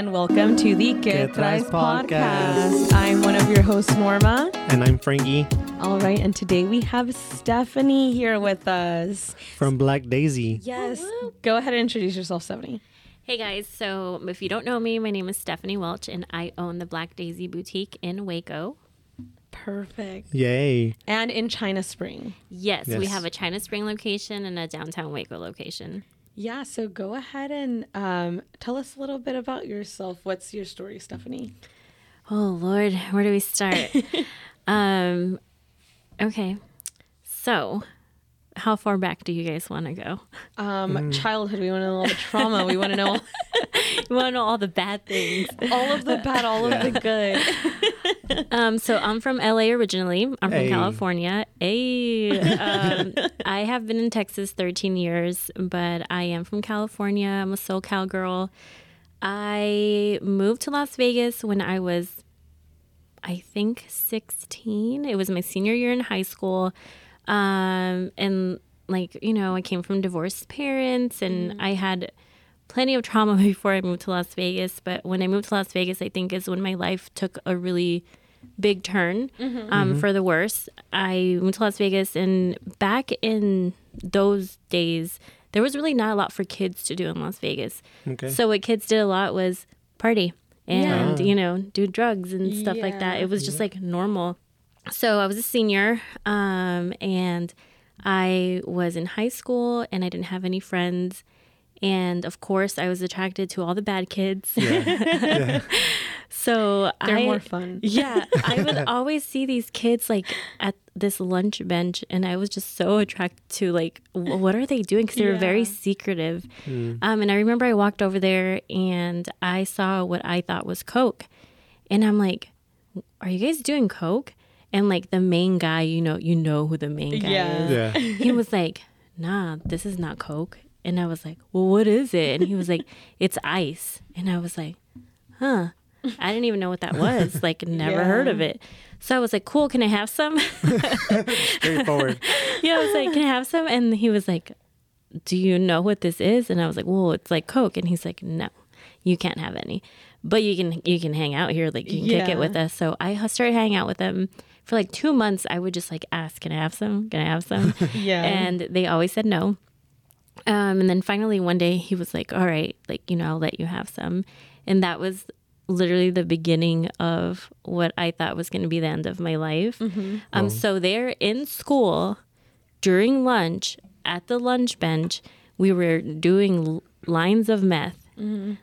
And welcome to the Get, Get Rise Rise podcast. Podcast. I'm one of your hosts, Norma. And I'm Frankie All right, and today we have Stephanie here with us. from Black Daisy. Yes. Go ahead and introduce yourself, Stephanie. Hey guys, so if you don't know me, my name is Stephanie Welch and I own the Black Daisy Boutique in Waco. Perfect. Yay. And in China Spring. Yes, we have a China Spring location and a downtown Waco location. Yeah, so go ahead and um, tell us a little bit about yourself. What's your story, Stephanie? Oh Lord, where do we start? um, okay, so how far back do you guys want to go? Um, Childhood. We want to know all the trauma. We want to know You want to know all the bad things? all of the bad, all of the good. Um, so I'm from LA originally. I'm from Hey. California. Hey, um, I have been in Texas 13 years, but I am from California. I'm a SoCal girl. I moved to Las Vegas when I was, I think, 16. It was my senior year in high school. Um, and like, you know, I came from divorced parents and I had plenty of trauma before I moved to Las Vegas. But when I moved to Las Vegas, I think is when my life took a really big turn um, for the worse. I moved to Las Vegas, and back in those days, there was really not a lot for kids to do in Las Vegas. Okay. So what kids did a lot was party and Yeah. you know do drugs and stuff like that. It was just like normal. So I was a senior, um, and I was in high school, and I didn't have any friends. And of course, I was attracted to all the bad kids. Yeah, so They're I, more fun. yeah, I would always see these kids like at this lunch bench, and I was just so attracted to like, wh- what are they doing? Because they were very Yeah. secretive. Um, and I remember I walked over there and I saw what I thought was Coke, and I'm like, "Are you guys doing Coke?" And like the main guy, you know, you know who the main guy Yeah. is. Yeah. He was like, "Nah, this is not Coke." And I was like, "Well, what is it?" And he was like, "It's ice." And I was like, "Huh." I didn't even know what that was. Like, never heard of it. So I was like, cool, can I have some? Straightforward. yeah, I was like, can I have some? And he was like, do you know what this is? And I was like, well, it's like Coke. And he's like, no, you can't have any. But you can you can hang out here, like you can kick it with us. So I started hanging out with them for like two months. I would just like ask, can I have some? Can I have some? Yeah. And they always said no. Um, and then finally one day he was like, all right, like, you know, I'll let you have some. And that was literally the beginning of what I thought was going to be the end of my life. Um, so there in school during lunch at the lunch bench, we were doing l- lines of meth,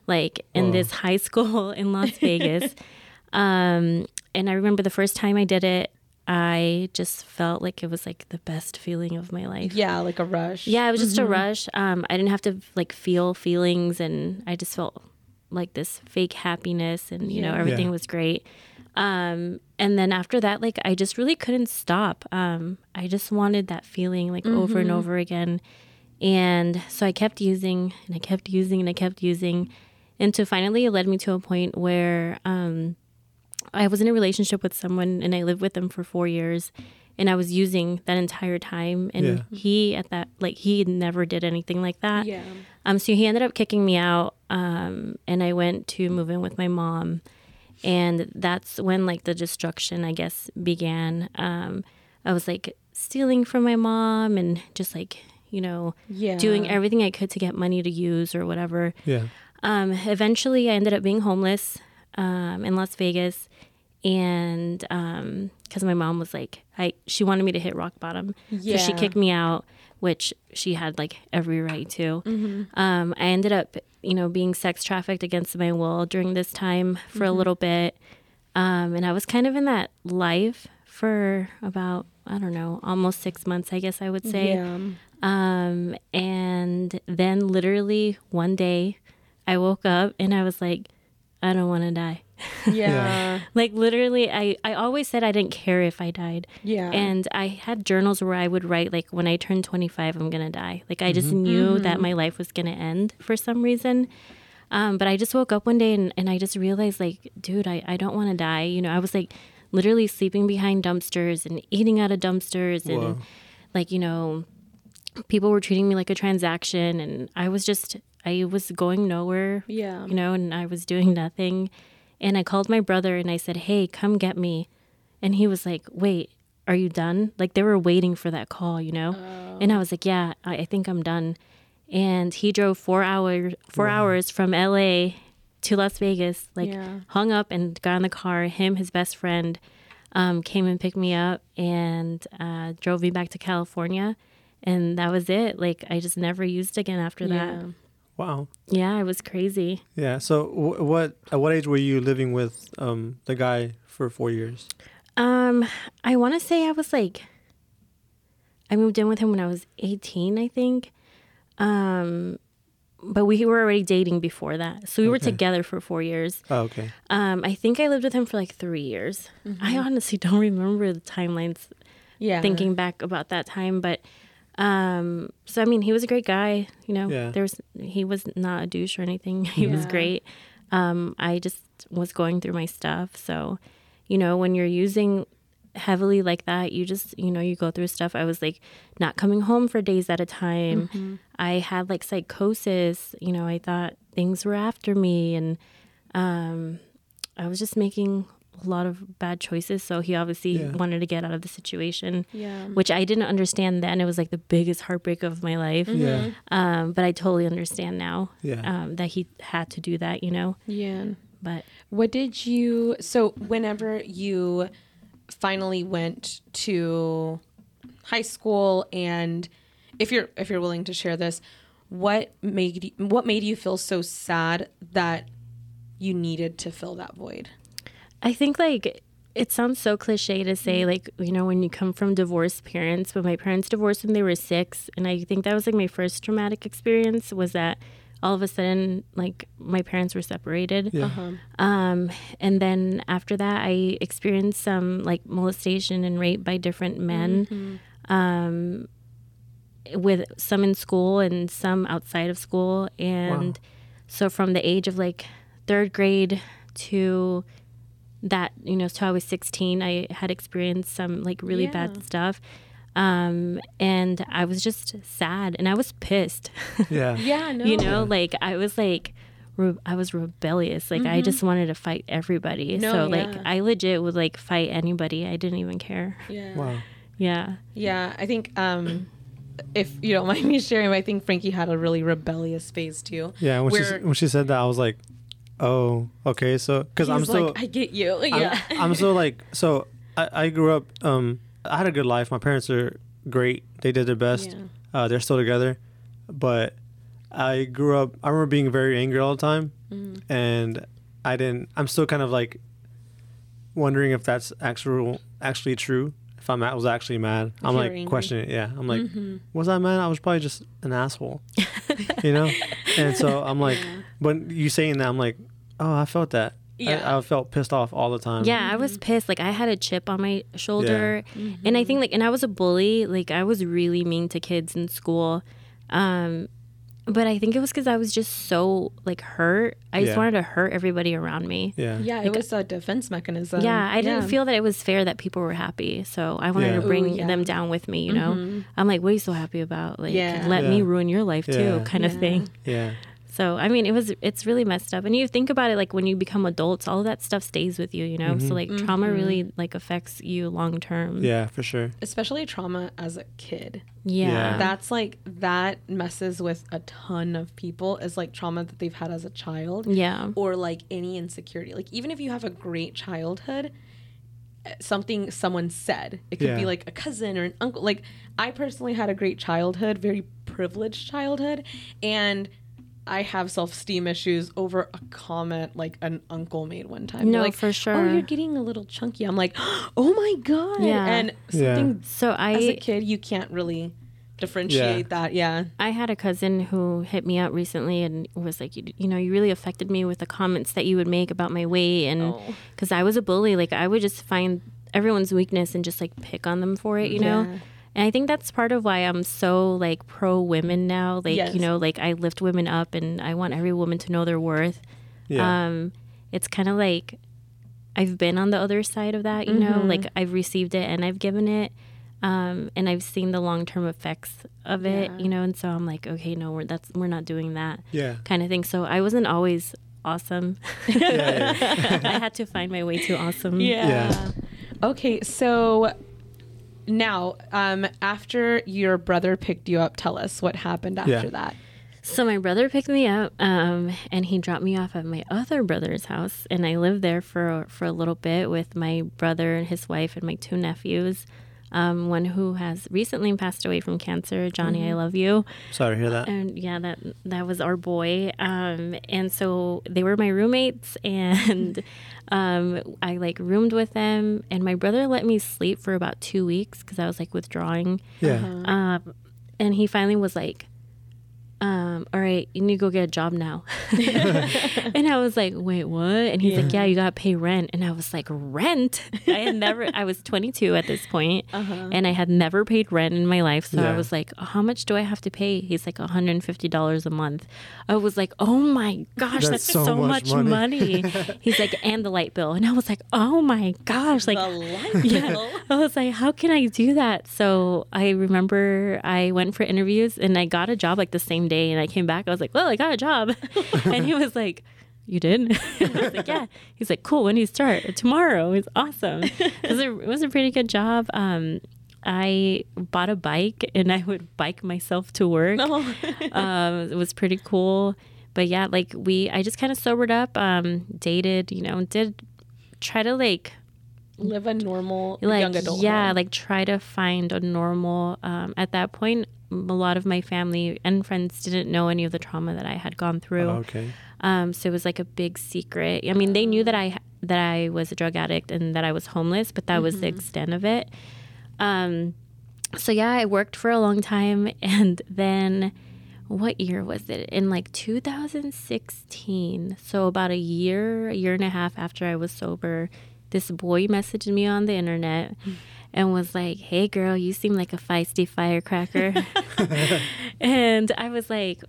like in this high school in Las Vegas. um, and I remember the first time I did it, I just felt like it was like the best feeling of my life. yeah, like a rush. Yeah, it was just a rush. Um, I didn't have to like feel feelings, and I just felt like this fake happiness, and you know everything Yeah. was great. Um, and then after that, like I just really couldn't stop. Um, I just wanted that feeling like over and over again, and so I kept using and I kept using and I kept using, until finally it led me to a point where um, I was in a relationship with someone and I lived with them for four years and I was using that entire time and Yeah. he at that like he never did anything like that. Yeah. Um so he ended up kicking me out um and I went to move in with my mom and that's when like the destruction I guess began. Um I was like stealing from my mom and just like, you know, Yeah. doing everything I could to get money to use or whatever. Yeah. Um, eventually, I ended up being homeless um, in Las Vegas, and because my mom was like, I she wanted me to hit rock bottom, so she kicked me out, which she had like every right to. Um, I ended up, you know, being sex trafficked against my will during this time for a little bit, um, and I was kind of in that life for about I don't know, almost six months, I guess I would say. Yeah. Um, and then literally one day, I woke up and I was like, I don't want to die. Yeah. Like literally, I I always said I didn't care if I died. Yeah. And I had journals where I would write like when I turn 25 I'm going to die. Like I just knew that my life was going to end for some reason. Um, but I just woke up one day and, and I just realized like, dude, I, I don't want to die. You know, I was like literally sleeping behind dumpsters and eating out of dumpsters and like, you know, people were treating me like a transaction and I was just I was going nowhere Yeah. you know, and I was doing nothing. And I called my brother and I said, Hey, come get me. And he was like, Wait, are you done? Like they were waiting for that call, you know? And I was like, Yeah, I, I think I'm done. And he drove four hours four hours from LA to Las Vegas, like Yeah. hung up and got in the car. Him, his best friend, um, came and picked me up and uh, drove me back to California. And that was it. Like I just never used again after that. Yeah. Wow. Yeah, it was crazy. Yeah. So w- what? At what age were you living with um the guy for four years? Um, I want to say I was like, I moved in with him when I was 18, I think. Um, but we were already dating before that. So we were together for four years. Oh, okay. Um, I think I lived with him for like three years. I honestly don't remember the timelines Yeah. thinking back about that time, but um, so I mean, he was a great guy. You know, Yeah. there's he was not a douche or anything. He was great. Um, I just was going through my stuff, so you know, when you're using heavily like that, you just you know you go through stuff. I was like not coming home for days at a time. I had like psychosis. You know, I thought things were after me, and um, I was just making a lot of bad choices. So he obviously Yeah. wanted to get out of the situation Yeah. which I didn't understand then. It was like the biggest heartbreak of my life. Yeah. Um, but I totally understand now Yeah. um, that he had to do that, you know. Yeah. But What did you so whenever you finally went to high school and if you're if you're willing to share this, what made you, what made you feel so sad that you needed to fill that void? I think like it sounds so cliche to say like you know when you come from divorced parents, but my parents divorced when they were six, and I think that was like my first traumatic experience was that all of a sudden like my parents were separated. Yeah. Um, and then after that, I experienced some like molestation and rape by different men, um, with some in school and some outside of school. And so from the age of like third grade to that, you know, till I was 16, I had experienced some like really Yeah. bad stuff. Um, and I was just sad and I was pissed. Yeah. Yeah, no. you know like i was like re- i was rebellious like i just wanted to fight everybody Mm-hmm. No, so like yeah. i legit would like fight anybody i didn't even care Yeah. Wow. yeah Yeah, I think um if you don't mind me sharing, I think Frankie had a really rebellious phase too. Yeah. When she Where- s- when she said that, I was like, oh, okay. So because I'm still like, I get you. I'm, Yeah. I'm so like so I, I grew up um I had a good life. My parents are great. They did their best. Yeah. Uh, they're still together. But I grew up I remember being very angry all the time Mm-hmm. and I didn't I'm still kind of like wondering if that's actual actually true. If I'm I was actually mad. I'm you're like angry. questioning it. Yeah. I'm like Mm-hmm. was I mad? I was probably just an asshole. you know? And so I'm like when you saying that I'm like, Oh, I felt that. Yeah. I, I felt pissed off all the time. yeah i was pissed like i had a chip on my shoulder and i think like and i was a bully like i was really mean to kids in school um but i think it was because i was just so like hurt i just Yeah. wanted to hurt everybody around me Yeah. Yeah, it was a defense mechanism. yeah, I didn't Yeah. feel that it was fair that people were happy. So I wanted Yeah. to bring Ooh, yeah. them down with me, you know? Mm-hmm. I'm like, what are you so happy about? Like, Yeah. let me ruin your life too, Yeah. kind of thing. Yeah. So, I mean, it was, it's really messed up. And you think about it, like when you become adults, all of that stuff stays with you, you know? So, like, trauma really, like, affects you long term. Yeah, for sure. especially trauma as a kid. Yeah. Yeah. That's like that messes with a ton of people is like trauma that they've had as a child Yeah. or like any insecurity. Like even if you have a great childhood, eh, something someone said, it could be like a cousin or an uncle. Like I personally had a great childhood, very privileged childhood, and I have self esteem issues over a comment like an uncle made one time. No, like, for sure. Oh, you're getting a little chunky. I'm like, oh my god. Yeah. And Yeah. something So I as a kid, you can't really differentiate Yeah. that. Yeah. I had a cousin who hit me up recently and was like, you, you know, you really affected me with the comments that you would make about my weight. And Oh. because I was a bully, like I would just find everyone's weakness and just like pick on them for it, you know? Yeah. And I think that's part of why I'm so like pro women now. Like, Yes. you know, like I lift women up and I want every woman to know their worth. Yeah. Um, it's kind of like I've been on the other side of that, you know, Mm-hmm. like I've received it and I've given it. Um, and I've seen the long term effects of it, Yeah. you know, and so I'm like, okay, no, we're that's we're not doing that yeah. kind of thing. So I wasn't always awesome. Yeah. yeah. I had to find my way to awesome. Yeah. Okay, so now, um, after your brother picked you up, tell us what happened after Yeah. that. So my brother picked me up, um, and he dropped me off at my other brother's house, and I lived there for for a little bit with my brother and his wife and my two nephews. Um, one who has recently passed away from cancer, Johnny, I love you. Sorry to hear that. And yeah, that that was our boy. Um, and so they were my roommates, and um, I like roomed with them. And my brother let me sleep for about two weeks because I was like withdrawing. Yeah. Um, and he finally was like, um, "All right, you need to go get a job now." and I was like, "Wait, what?" And he's like, "Yeah, you gotta pay rent." And I was like, "Rent?" I had never. I was 22 at this point, and I had never paid rent in my life. So I was like, "How much do I have to pay?" He's like, "150 dollars a month." I was like, "Oh my gosh, that's, That's so so, much much, money." money." he's like, "And the light bill," and I was like, "Oh my gosh!" Like, yeah. I was like, how can I do that? So I remember I went for interviews and I got a job like the same day. And I came back, I was like, well, I got a job. and he was like, you did? I was like, yeah. He's like, cool. When do you start? Tomorrow. It's awesome. It was a, it was a pretty good job. Um, I bought a bike and I would bike myself to work. um, it was pretty cool. But yeah, like we, I just kind of sobered up, um, dated, you know, did try to like Live a normal like young adult. yeah like try to find a normal um, at that point a lot of my family and friends didn't know any of the trauma that i had gone through. Okay. um, so it was like a big secret. I mean they knew that i that i was a drug addict and that i was homeless but that was the extent of it. Um, so yeah i worked for a long time and then what year was it? In like 2016 so about a year a year and a half after i was sober this boy messaged me on the internet and was like hey girl you seem like a feisty firecracker. And i was like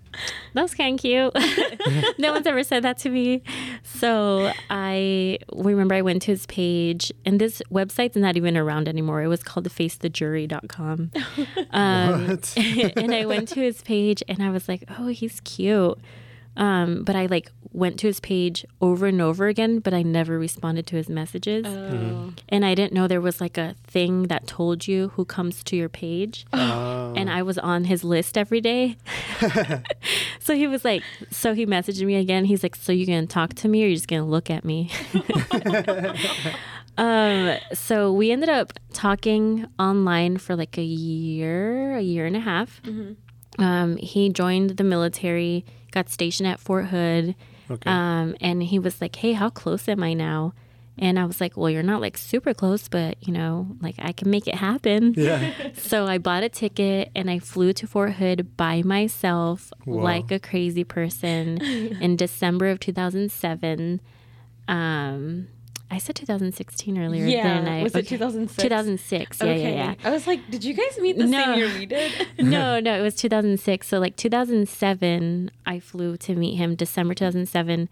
that was kind of cute. No one's ever said that to me. So i remember i went to his page and this website's not even around anymore. It was called the facethejury.com um, What? and I went to his page and I was like, oh, he's cute. Um, but I like went to his page over and over again, but I never responded to his messages. Oh. And I didn't know there was like a thing that told you who comes to your page. Oh. And I was on his list every day. so he was like, so he messaged me again. He's like, so you going to talk to me or you just going to look at me? um, so we ended up talking online for like a year, a year and a half. Um, he joined the military, got stationed at Fort Hood. Okay. Um, and he was like, Hey, how close am I now? And I was like, Well, you're not like super close, but you know, like I can make it happen. yeah. So I bought a ticket and I flew to Fort Hood by myself, Wow. like a crazy person, in December of 2007. Um, I said 2016 earlier. Yeah, didn't I? was it 2006? 2006. Yeah, yeah, yeah. I was like, did you guys meet the No. same year we did? no, no, it was 2006. So like 2007, I flew to meet him December 2007,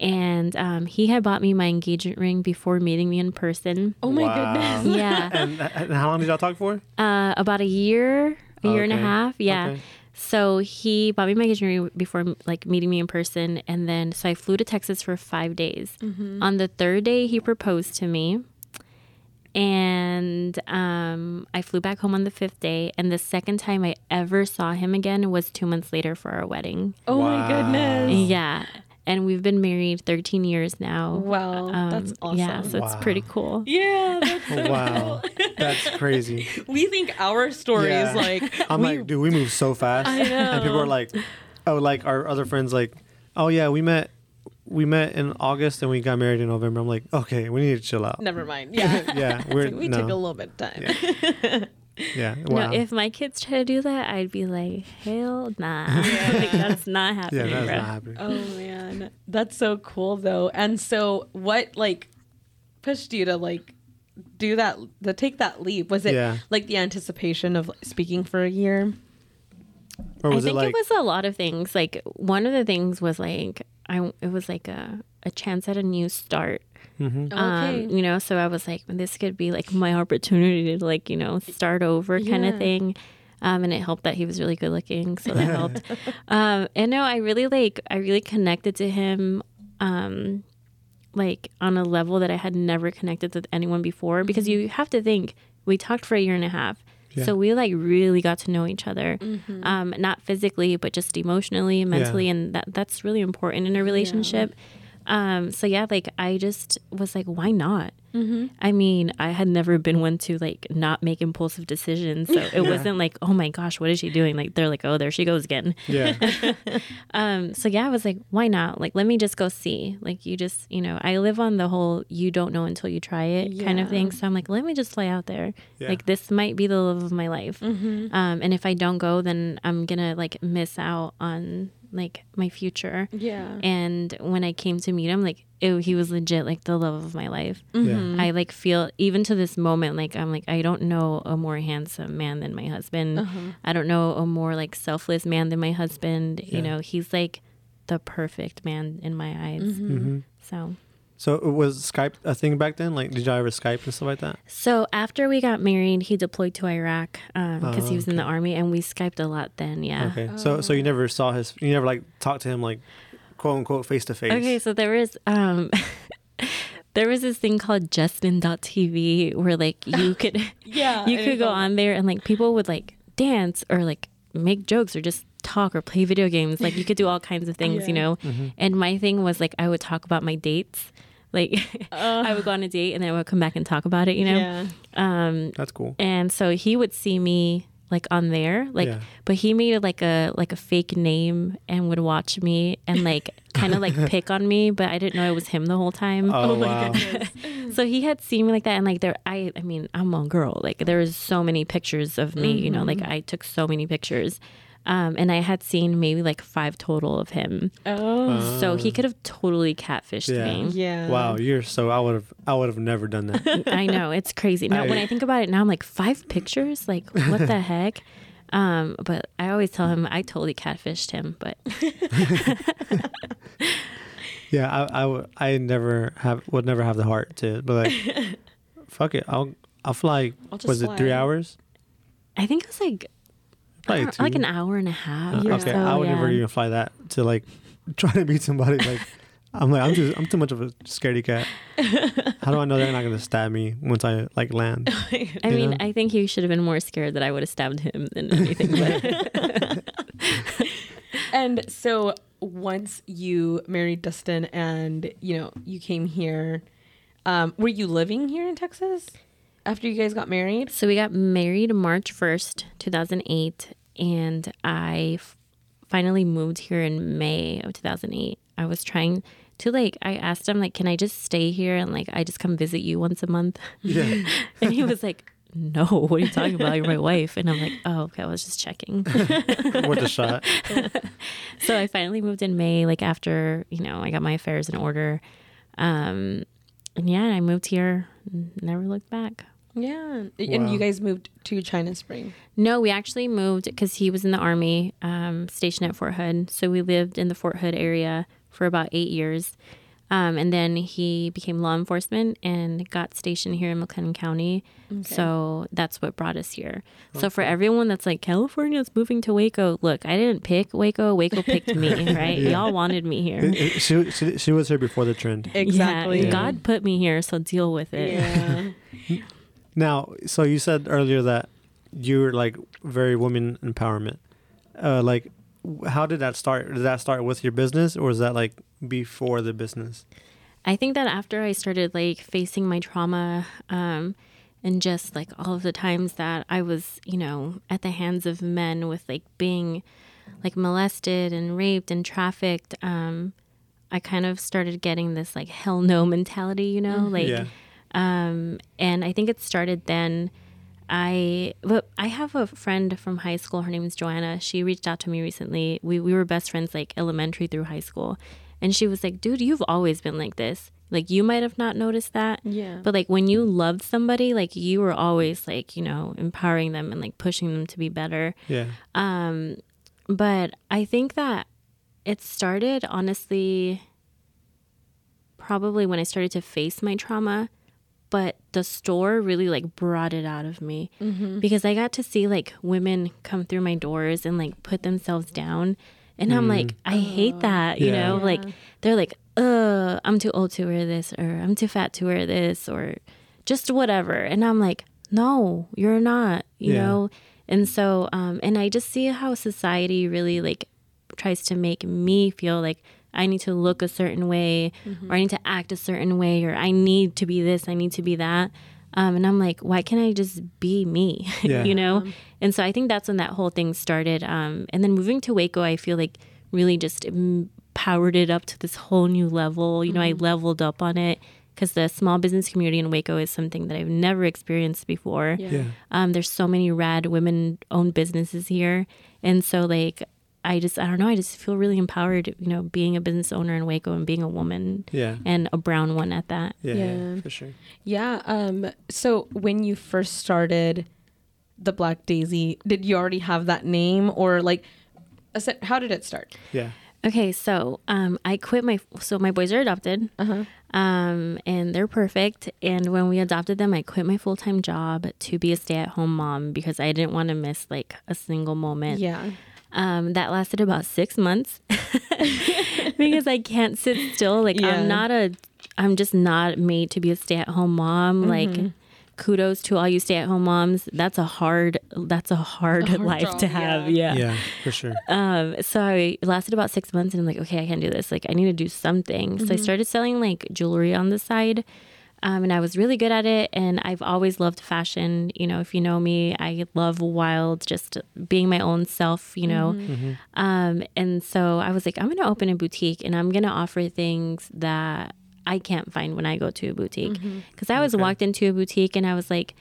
and um, he had bought me my engagement ring before meeting me in person. Oh my Wow. goodness. Yeah, and, and how long did y'all talk for? uh, about a year, a year and a half. Yeah. So he bought me my engagement ring before like meeting me in person, and then so I flew to Texas for five days. On the third day, he proposed to me, and um, I flew back home on the fifth day. And the second time I ever saw him again was two months later for our wedding. Oh my goodness. Yeah, and we've been married 13 years now. Wow, Um, that's awesome. Yeah, so it's pretty cool. Yeah, that's so Wow. That's crazy. we think our story Yeah. is like I'm we, like, dude, we move so fast. And people are like, oh, like our other friends, like, oh yeah, we met, we met in August and we got married in November. I'm like, okay, we need to chill out. Never mind. Yeah. Yeah, we're we no. took a little bit of time. yeah. Wow. No, if my kids try to do that, I'd be like, hell nah. like, that's not happening. yeah, that's bro. not happening. Oh man, that's so cool though. And so, what like pushed you to like do that? To take that leap? Was it Yeah. like the anticipation of speaking for a year? or I was think it like, it was a lot of things. Like one of the things was like I it was like a a chance at a new start. Mm-hmm. Um, you know, so I was like, this could be like my opportunity to like you know start over kind Yeah. of thing. Um, and it helped that he was really good looking, so that helped. Um, and no, I really like I really connected to him. Um, like on a level that I had never connected with anyone before because you have to think we talked for a year and a half. Yeah. So we like really got to know each other. Um, not physically, but just emotionally, mentally, and that that's really important in a relationship. Um, so yeah, like I just was like, why not? I mean, I had never been one to like not make impulsive decisions. So it wasn't like, oh my gosh, what is she doing? Like they're like, oh, there she goes again. yeah, Um, so yeah, I was like, why not? Like, let me just go see. Like, you just, you know, I live on the whole you don't know until you try it kind of thing. So I'm like, let me just fly out there. Yeah. Like, this might be the love of my life. Um, and if I don't go, then I'm gonna like miss out on like my future. Yeah. And when I came to meet him, like, ew, he was legit like the love of my life. Mm-hmm. yeah. I like feel even to this moment like I'm like I don't know a more handsome man than my husband. Uh-huh. I don't know a more like selfless man than my husband. Yeah. You know, he's like the perfect man in my eyes. Mm-hmm. So So was Skype a thing back then? Like, did y'all ever Skype and stuff like that? so after we got married, he deployed to Iraq because he Oh, was in the army, and we skyped a lot then. Yeah. Okay. So so you never saw his, you never like talked to him like, quote unquote, face to face. Okay, so there was um there was this thing called Justin.tv where like you could Yeah, you could go know. on there and like people would like dance or like make jokes or just talk or play video games. Like you could do all kinds of things, you know. Mm-hmm. And my thing was like I would talk about my dates. Like I would go on a date and then I would come back and talk about it, you know. Yeah. Um That's cool. and so he would see me like on there like Yeah. but he made it like a like a fake name and would watch me and like kind of like pick on me but i didn't know it was him the whole time Oh, my wow. so he had seen me like that and like there i i mean i'm a girl like there was so many pictures of me you know like i took so many pictures um, and I had seen maybe like five total of him, Oh. so he could have totally catfished Yeah. me. Yeah. Wow, you're so I would have I would have never done that. I know it's crazy. Now, when I- I think about it now, I'm like five pictures. Like what the heck? Um, but I always tell him I totally catfished him. But yeah, I I I never have would never have the heart to, but like, fuck it, I'll I'll fly. I'll just was it three hours? I think it was like Probably I like an hour and a half. Uh, okay, so, I would yeah. never even fly that to like try to meet somebody. Like, I'm like I'm too I'm too much of a scaredy cat. How do I know they're not gonna stab me once I like land? I you mean, know? I think he should have been more scared that I would have stabbed him than anything. But And so once you married Dustin and you know you came here, um, were you living here in Texas after you guys got married? so we got married March first, two thousand eight, and I f- finally moved here in May of two thousand eight. I was trying to like I asked him like, can I just stay here and like I just come visit you once a month? Yeah, And he was like, No, what are you talking about? You're my wife. And I'm like, Oh, okay, I was just checking. worth a shot. so I finally moved in May, like after, you know, I got my affairs in order. Um and yeah, I moved here, never looked back. Yeah. And Wow. you guys moved to China Spring. No, we actually moved because he was in the army, um, stationed at Fort Hood. So we lived in the Fort Hood area for about eight years. Um, and then he became law enforcement and got stationed here in McLennan County. So that's what brought us here. So for everyone that's like, California's moving to Waco, look, I didn't pick Waco. Waco picked me, right? Y'all wanted me here. It- it- she, she she was here before the trend. Exactly. Yeah, God put me here, so deal with it. Yeah. Now, so you said earlier that you're like very women empowerment. Uh, like, how did that start? Did that start with your business, or is that like before the business? I think that after I started like facing my trauma, um, and just like all of the times that I was, you know, at the hands of men with like being like molested and raped and trafficked, um, I kind of started getting this like hell no mentality, you know, like, Yeah. Um, and I think it started then. I but I have a friend from high school. Her name is Joanna. She reached out to me recently. We we were best friends like elementary through high school, and she was like, "Dude, you've always been like this. Like you might have not noticed that, Yeah. but like when you loved somebody, like you were always like you know empowering them and like pushing them to be better." Yeah. Um, but I think that it started honestly probably when I started to face my trauma, but the store really like brought it out of me because I got to see like women come through my doors and like put themselves down. And I'm like, I hate that, you Yeah. know? Like they're like, uh, I'm too old to wear this or I'm too fat to wear this or just whatever. And I'm like, no, you're not, you Yeah. know? And so, um, and I just see how society really like tries to make me feel like I need to look a certain way or I need to act a certain way or I need to be this, I need to be that. Um, and I'm like, why can't I just be me? Yeah. you know? And so I think that's when that whole thing started. Um, and then moving to Waco, I feel like really just powered it up to this whole new level. You know, I leveled up on it because the small business community in Waco is something that I've never experienced before. Yeah. Um, there's so many rad women owned businesses here. And so like I just I don't know, I just feel really empowered, you know, being a business owner in Waco and being a woman Yeah. and a brown one at that. Yeah. yeah, Yeah. For sure. Yeah. Um. So when you first started the Black Daisy, did you already have that name, or like, how did it start? Yeah. Okay, so um, I quit my so my boys are adopted, uh-huh. um, and they're perfect. And when we adopted them, I quit my full time job to be a stay at home mom because I didn't want to miss like a single moment. Yeah. Um, that lasted about six months because I can't sit still. Like Yeah. I'm not a, I'm just not made to be a stay at home mom. Like kudos to all you stay at home moms. That's a hard, that's a hard, hard life job, to have. yeah. yeah. Yeah. For sure. Um, so I lasted about six months, and I'm like, okay, I can't do this. Like, I need to do something. So I started selling like jewelry on the side, um, and I was really good at it. And I've always loved fashion. You know, if you know me, I love wild, just being my own self. You know, um, and so I was like, I'm gonna open a boutique, and I'm gonna offer things that I can't find when I go to a boutique. Because I was walked into a boutique, and I was like.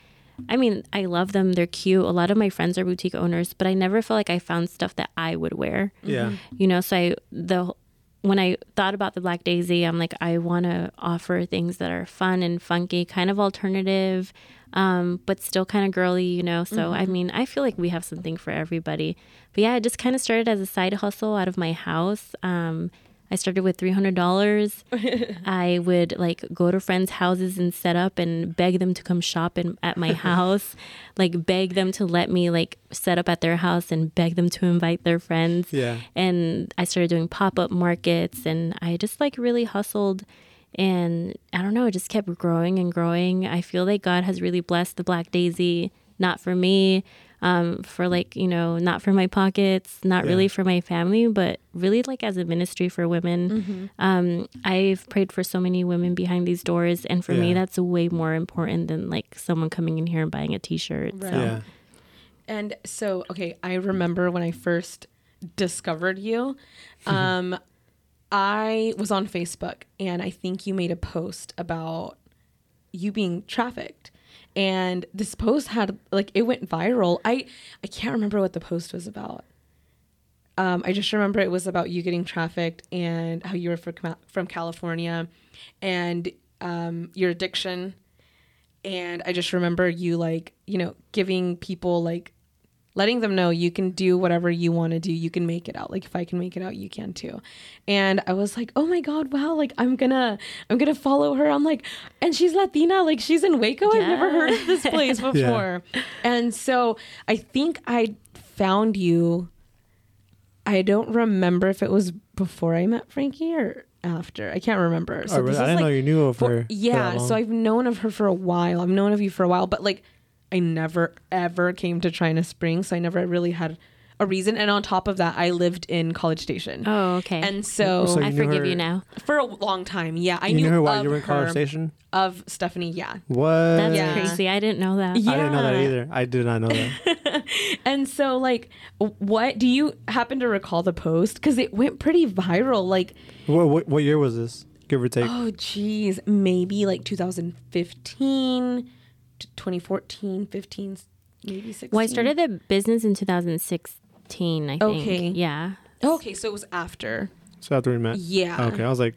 I mean, I love them. They're cute. A lot of my friends are boutique owners, but I never felt like I found stuff that I would wear. Yeah. You know, so I the when I thought about the Black Daisy, I'm like, I want to offer things that are fun and funky, kind of alternative, um, but still kind of girly, you know. So I mean, I feel like we have something for everybody. But yeah, it just kind of started as a side hustle out of my house. Um, I started with three hundred dollars. I would like go to friends' houses and set up and beg them to come shop in, at my house, like beg them to let me like set up at their house and beg them to invite their friends. Yeah. And I started doing pop up markets and I just like really hustled. And I don't know, it just kept growing and growing. I feel like God has really blessed the Black Daisy, not for me, um, for like, you know, not for my pockets, not Yeah. really for my family, but really like as a ministry for women. Mm-hmm. Um, I've prayed for so many women behind these doors. And for me, that's way more important than like someone coming in here and buying a t shirt. Right. So. Yeah. And so, okay, I remember when I first discovered you. Um, I was on Facebook and I think you made a post about you being trafficked. And this post had like it went viral. I I can't remember what the post was about. Um, I just remember it was about you getting trafficked and how you were from, California and um, your addiction. And I just remember you like, you know, giving people like letting them know you can do whatever you want to do. You can make it out. Like if I can make it out, you can too. And I was like, oh my God, wow, like I'm gonna I'm gonna follow her. I'm like, and she's Latina, like she's in Waco. I've never heard of this place before. And so I think I found you. I don't remember if it was before I met Frankie or after. I can't remember. Oh, really? I didn't know you knew of her. for yeah, so. I've known of her for a while. I've known of you for a while, but like I never ever came to China Springs, so I never really had a reason. And on top of that, I lived in College Station. Oh, okay. And so, oh, So I forgive her- you now. for a long time, yeah, I you knew, knew her while of you were in College Station. of Stephanie. Yeah, What? That's Yeah. crazy. I didn't know that. Yeah. I didn't know that either. I did not know that. and so, like, what do you happen to recall the post? Because it went pretty viral. Like, What, what what year was this? Give or take. oh, geez, maybe like 2015, t- 2014, 15, maybe 16. Well, I started the business in 2016, I think. Okay. Yeah. Okay, so it was after. So after we met. Yeah. Okay, I was like,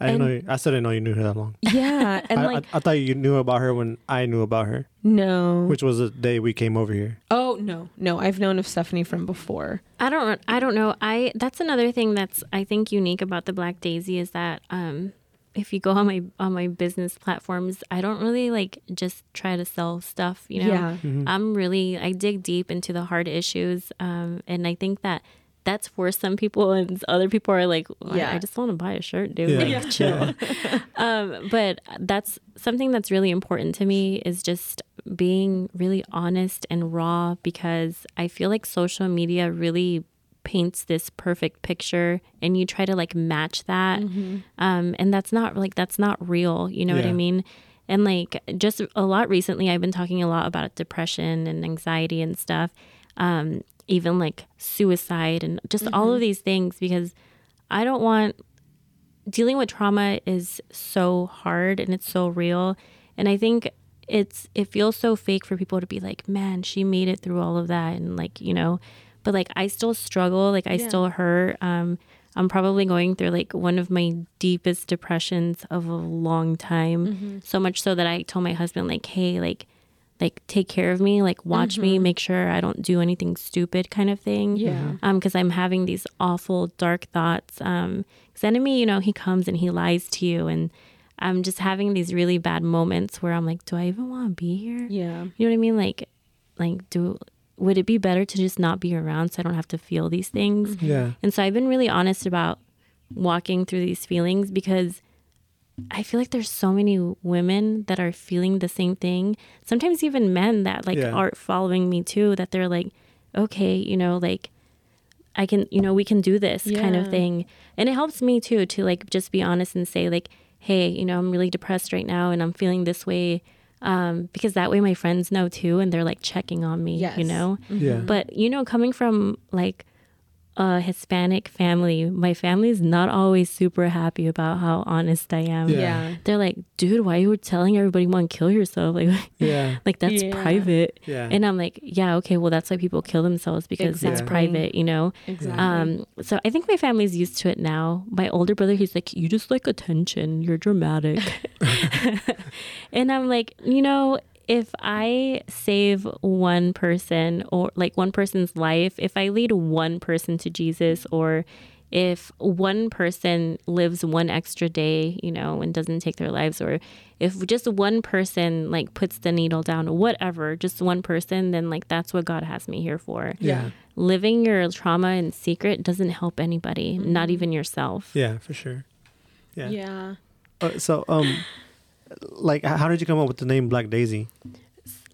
I didn't know. You, I still didn't know you knew her that long. Yeah, and I, like, I, I thought you knew about her when I knew about her, no. which was the day we came over here. oh no, no, I've known of Stephanie from before. I don't I don't know. I that's another thing that's I think unique about the Black Daisy is that um if you go on my on my business platforms, I don't really like just try to sell stuff, you know. Yeah. I'm really I dig deep into the hard issues um and I think that that's for some people and other people are like "Well, I- Yeah. I just want to buy a shirt, dude. Yeah. Like, chill. um, but that's something that's really important to me is just being really honest and raw because I feel like social media really paints this perfect picture and you try to like match that um, and that's not like that's not real you know what i mean? And like just a lot recently i've been talking a lot about depression and anxiety and stuff um, even like suicide and just all of these things because i don't want dealing with trauma is so hard and it's so real. And i think it's it feels so fake for people to be like man she made it through all of that and like you know but like i still struggle like i still hurt. Um i'm probably going through like one of my deepest depressions of a long time. So much so that i told my husband like hey like like take care of me like watch me make sure i don't do anything stupid kind of thing. Yeah. um because i'm having these awful dark thoughts. Um because enemy you know he comes and he lies to you and i'm just having these really bad moments where i'm like do i even want to be here? Yeah. you know what i mean? Like like do would it be better to just not be around so i don't have to feel these things mm-hmm. Yeah. and so I've been really honest about walking through these feelings because I feel like there's so many women that are feeling the same thing. Sometimes even men that like Yeah. are following me too that they're like, okay, you know, like I can, you know, we can do this kind of thing. And it helps me too to like just be honest and say like, hey, you know, I'm really depressed right now and I'm feeling this way. Um, because that way my friends know too and they're like checking on me, Yes. you know? Yeah. But you know, coming from like a Hispanic family, my family's not always super happy about how honest I am. Yeah. Yeah. They're like, dude, why are you were telling everybody you want to kill yourself? Like, Yeah. like that's Yeah. private. Yeah. And I'm like, yeah, okay, well, that's why people kill themselves because it's private, you know? Exactly. Um, so I think my family's used to it now. My older brother, he's like, you just like attention. You're dramatic. and I'm like, you know, if I save one person or like one person's life, if I lead one person to Jesus or if one person lives one extra day, you know, and doesn't take their lives, or if just one person like puts the needle down, whatever, just one person, then like that's what God has me here for yeah. living your trauma in secret doesn't help anybody, not even yourself. Yeah, for sure. Yeah. Yeah. Uh, so, um, like, how did you come up with the name Black Daisy?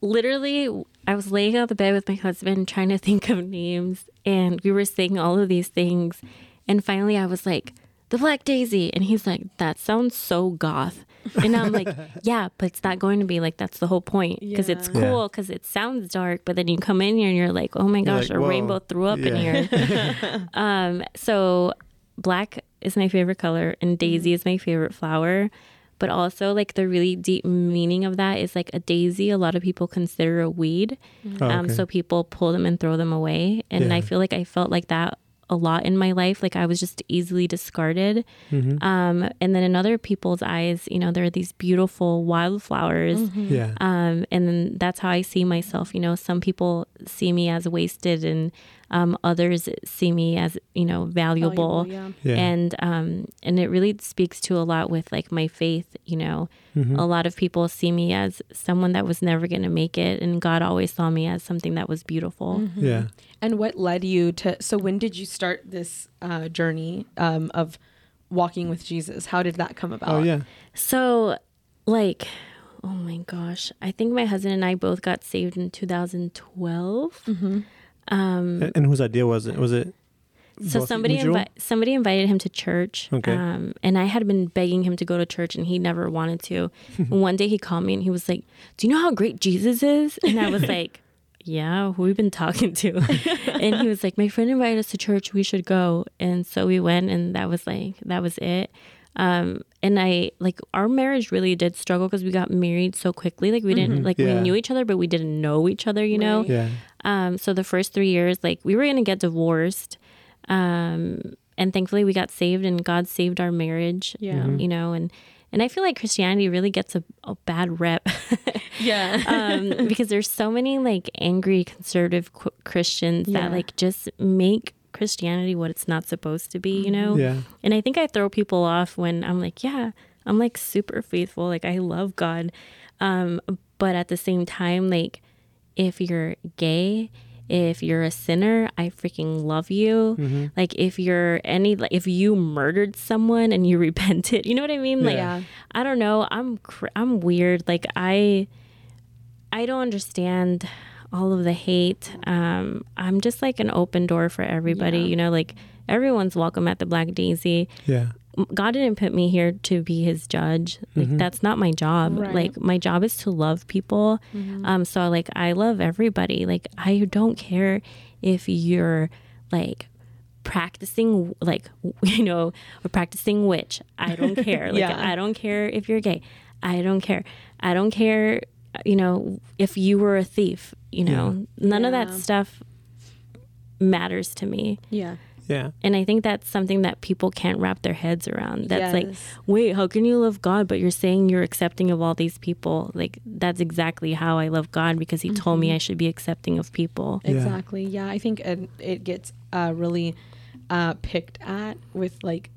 Literally, I was laying on the bed with my husband trying to think of names, and we were saying all of these things. And finally, I was like, the Black Daisy. And he's like, that sounds so goth. And I'm like, yeah, but it's not going to be like that's the whole point because it's cool because it sounds dark, but then you come in here and you're like, oh my gosh, like, a rainbow threw up in here. um, so black is my favorite color and daisy is my favorite flower. But also, like the really deep meaning of that is like a daisy. A lot of people consider a weed, Oh, um, so people pull them and throw them away. And I feel like I felt like that a lot in my life. Like I was just easily discarded. Mm-hmm. Um, and then in other people's eyes, you know, there are these beautiful wildflowers. Yeah. Um, and then that's how I see myself. You know, some people see me as wasted, and um, others see me as you know valuable. Valuable, Yeah. And um, and it really speaks to a lot with like my faith. You know, Mm-hmm. a lot of people see me as someone that was never going to make it, and God always saw me as something that was beautiful. Mm-hmm. Yeah. And what led you to? So when did you start this uh, journey um, of walking with Jesus? How did that come about? Oh, yeah. So, like, oh my gosh, I think my husband and I both got saved in 2012. Mm-hmm. Um, And, and whose idea was it? Was it? so both somebody invi- somebody invited him to church. Okay. Um, and I had been begging him to go to church, and he never wanted to. one day he called me and he was like, "Do you know how great Jesus is?" And I was like. yeah, who we've been talking to? and he was like, my friend invited us to church. We should go. And so we went, and that was like, that was it. Um, and I like our marriage really did struggle because we got married so quickly. Like we didn't like Yeah. we knew each other, but we didn't know each other. You know. Yeah. Um, so the first three years, like we were gonna get divorced, um, and thankfully we got saved, and God saved our marriage. Yeah. You know, and and I feel like Christianity really gets a, a bad rep. Yeah. um, because there's so many like angry conservative qu- Christians Yeah. that like just make Christianity what it's not supposed to be, you know? Yeah. And I think I throw people off when I'm like, yeah, I'm like super faithful. Like I love God. Um, but at the same time, like if you're gay, if you're a sinner, I freaking love you. Like if you're any like if you murdered someone and you repented, you know what I mean? Like Yeah. I don't know. I'm cr- I'm weird. Like I I don't understand all of the hate. Um, I'm just like an open door for everybody. Yeah. You know, like everyone's welcome at the Black Daisy. Yeah. God didn't put me here to be His judge. Like that's not my job. Right. Like my job is to love people. Um, so like I love everybody. Like I don't care if you're like practicing like you know or practicing witch i don't care like Yeah. i don't care if you're gay i don't care i don't care you know if you were a thief you know none of that stuff matters to me yeah. Yeah. and i think that's something that people can't wrap their heads around that's like wait how can you love god but you're saying you're accepting of all these people like that's exactly how i love god because he told me i should be accepting of people Yeah. Exactly. Yeah, I think it, it gets uh, really uh, picked at with like,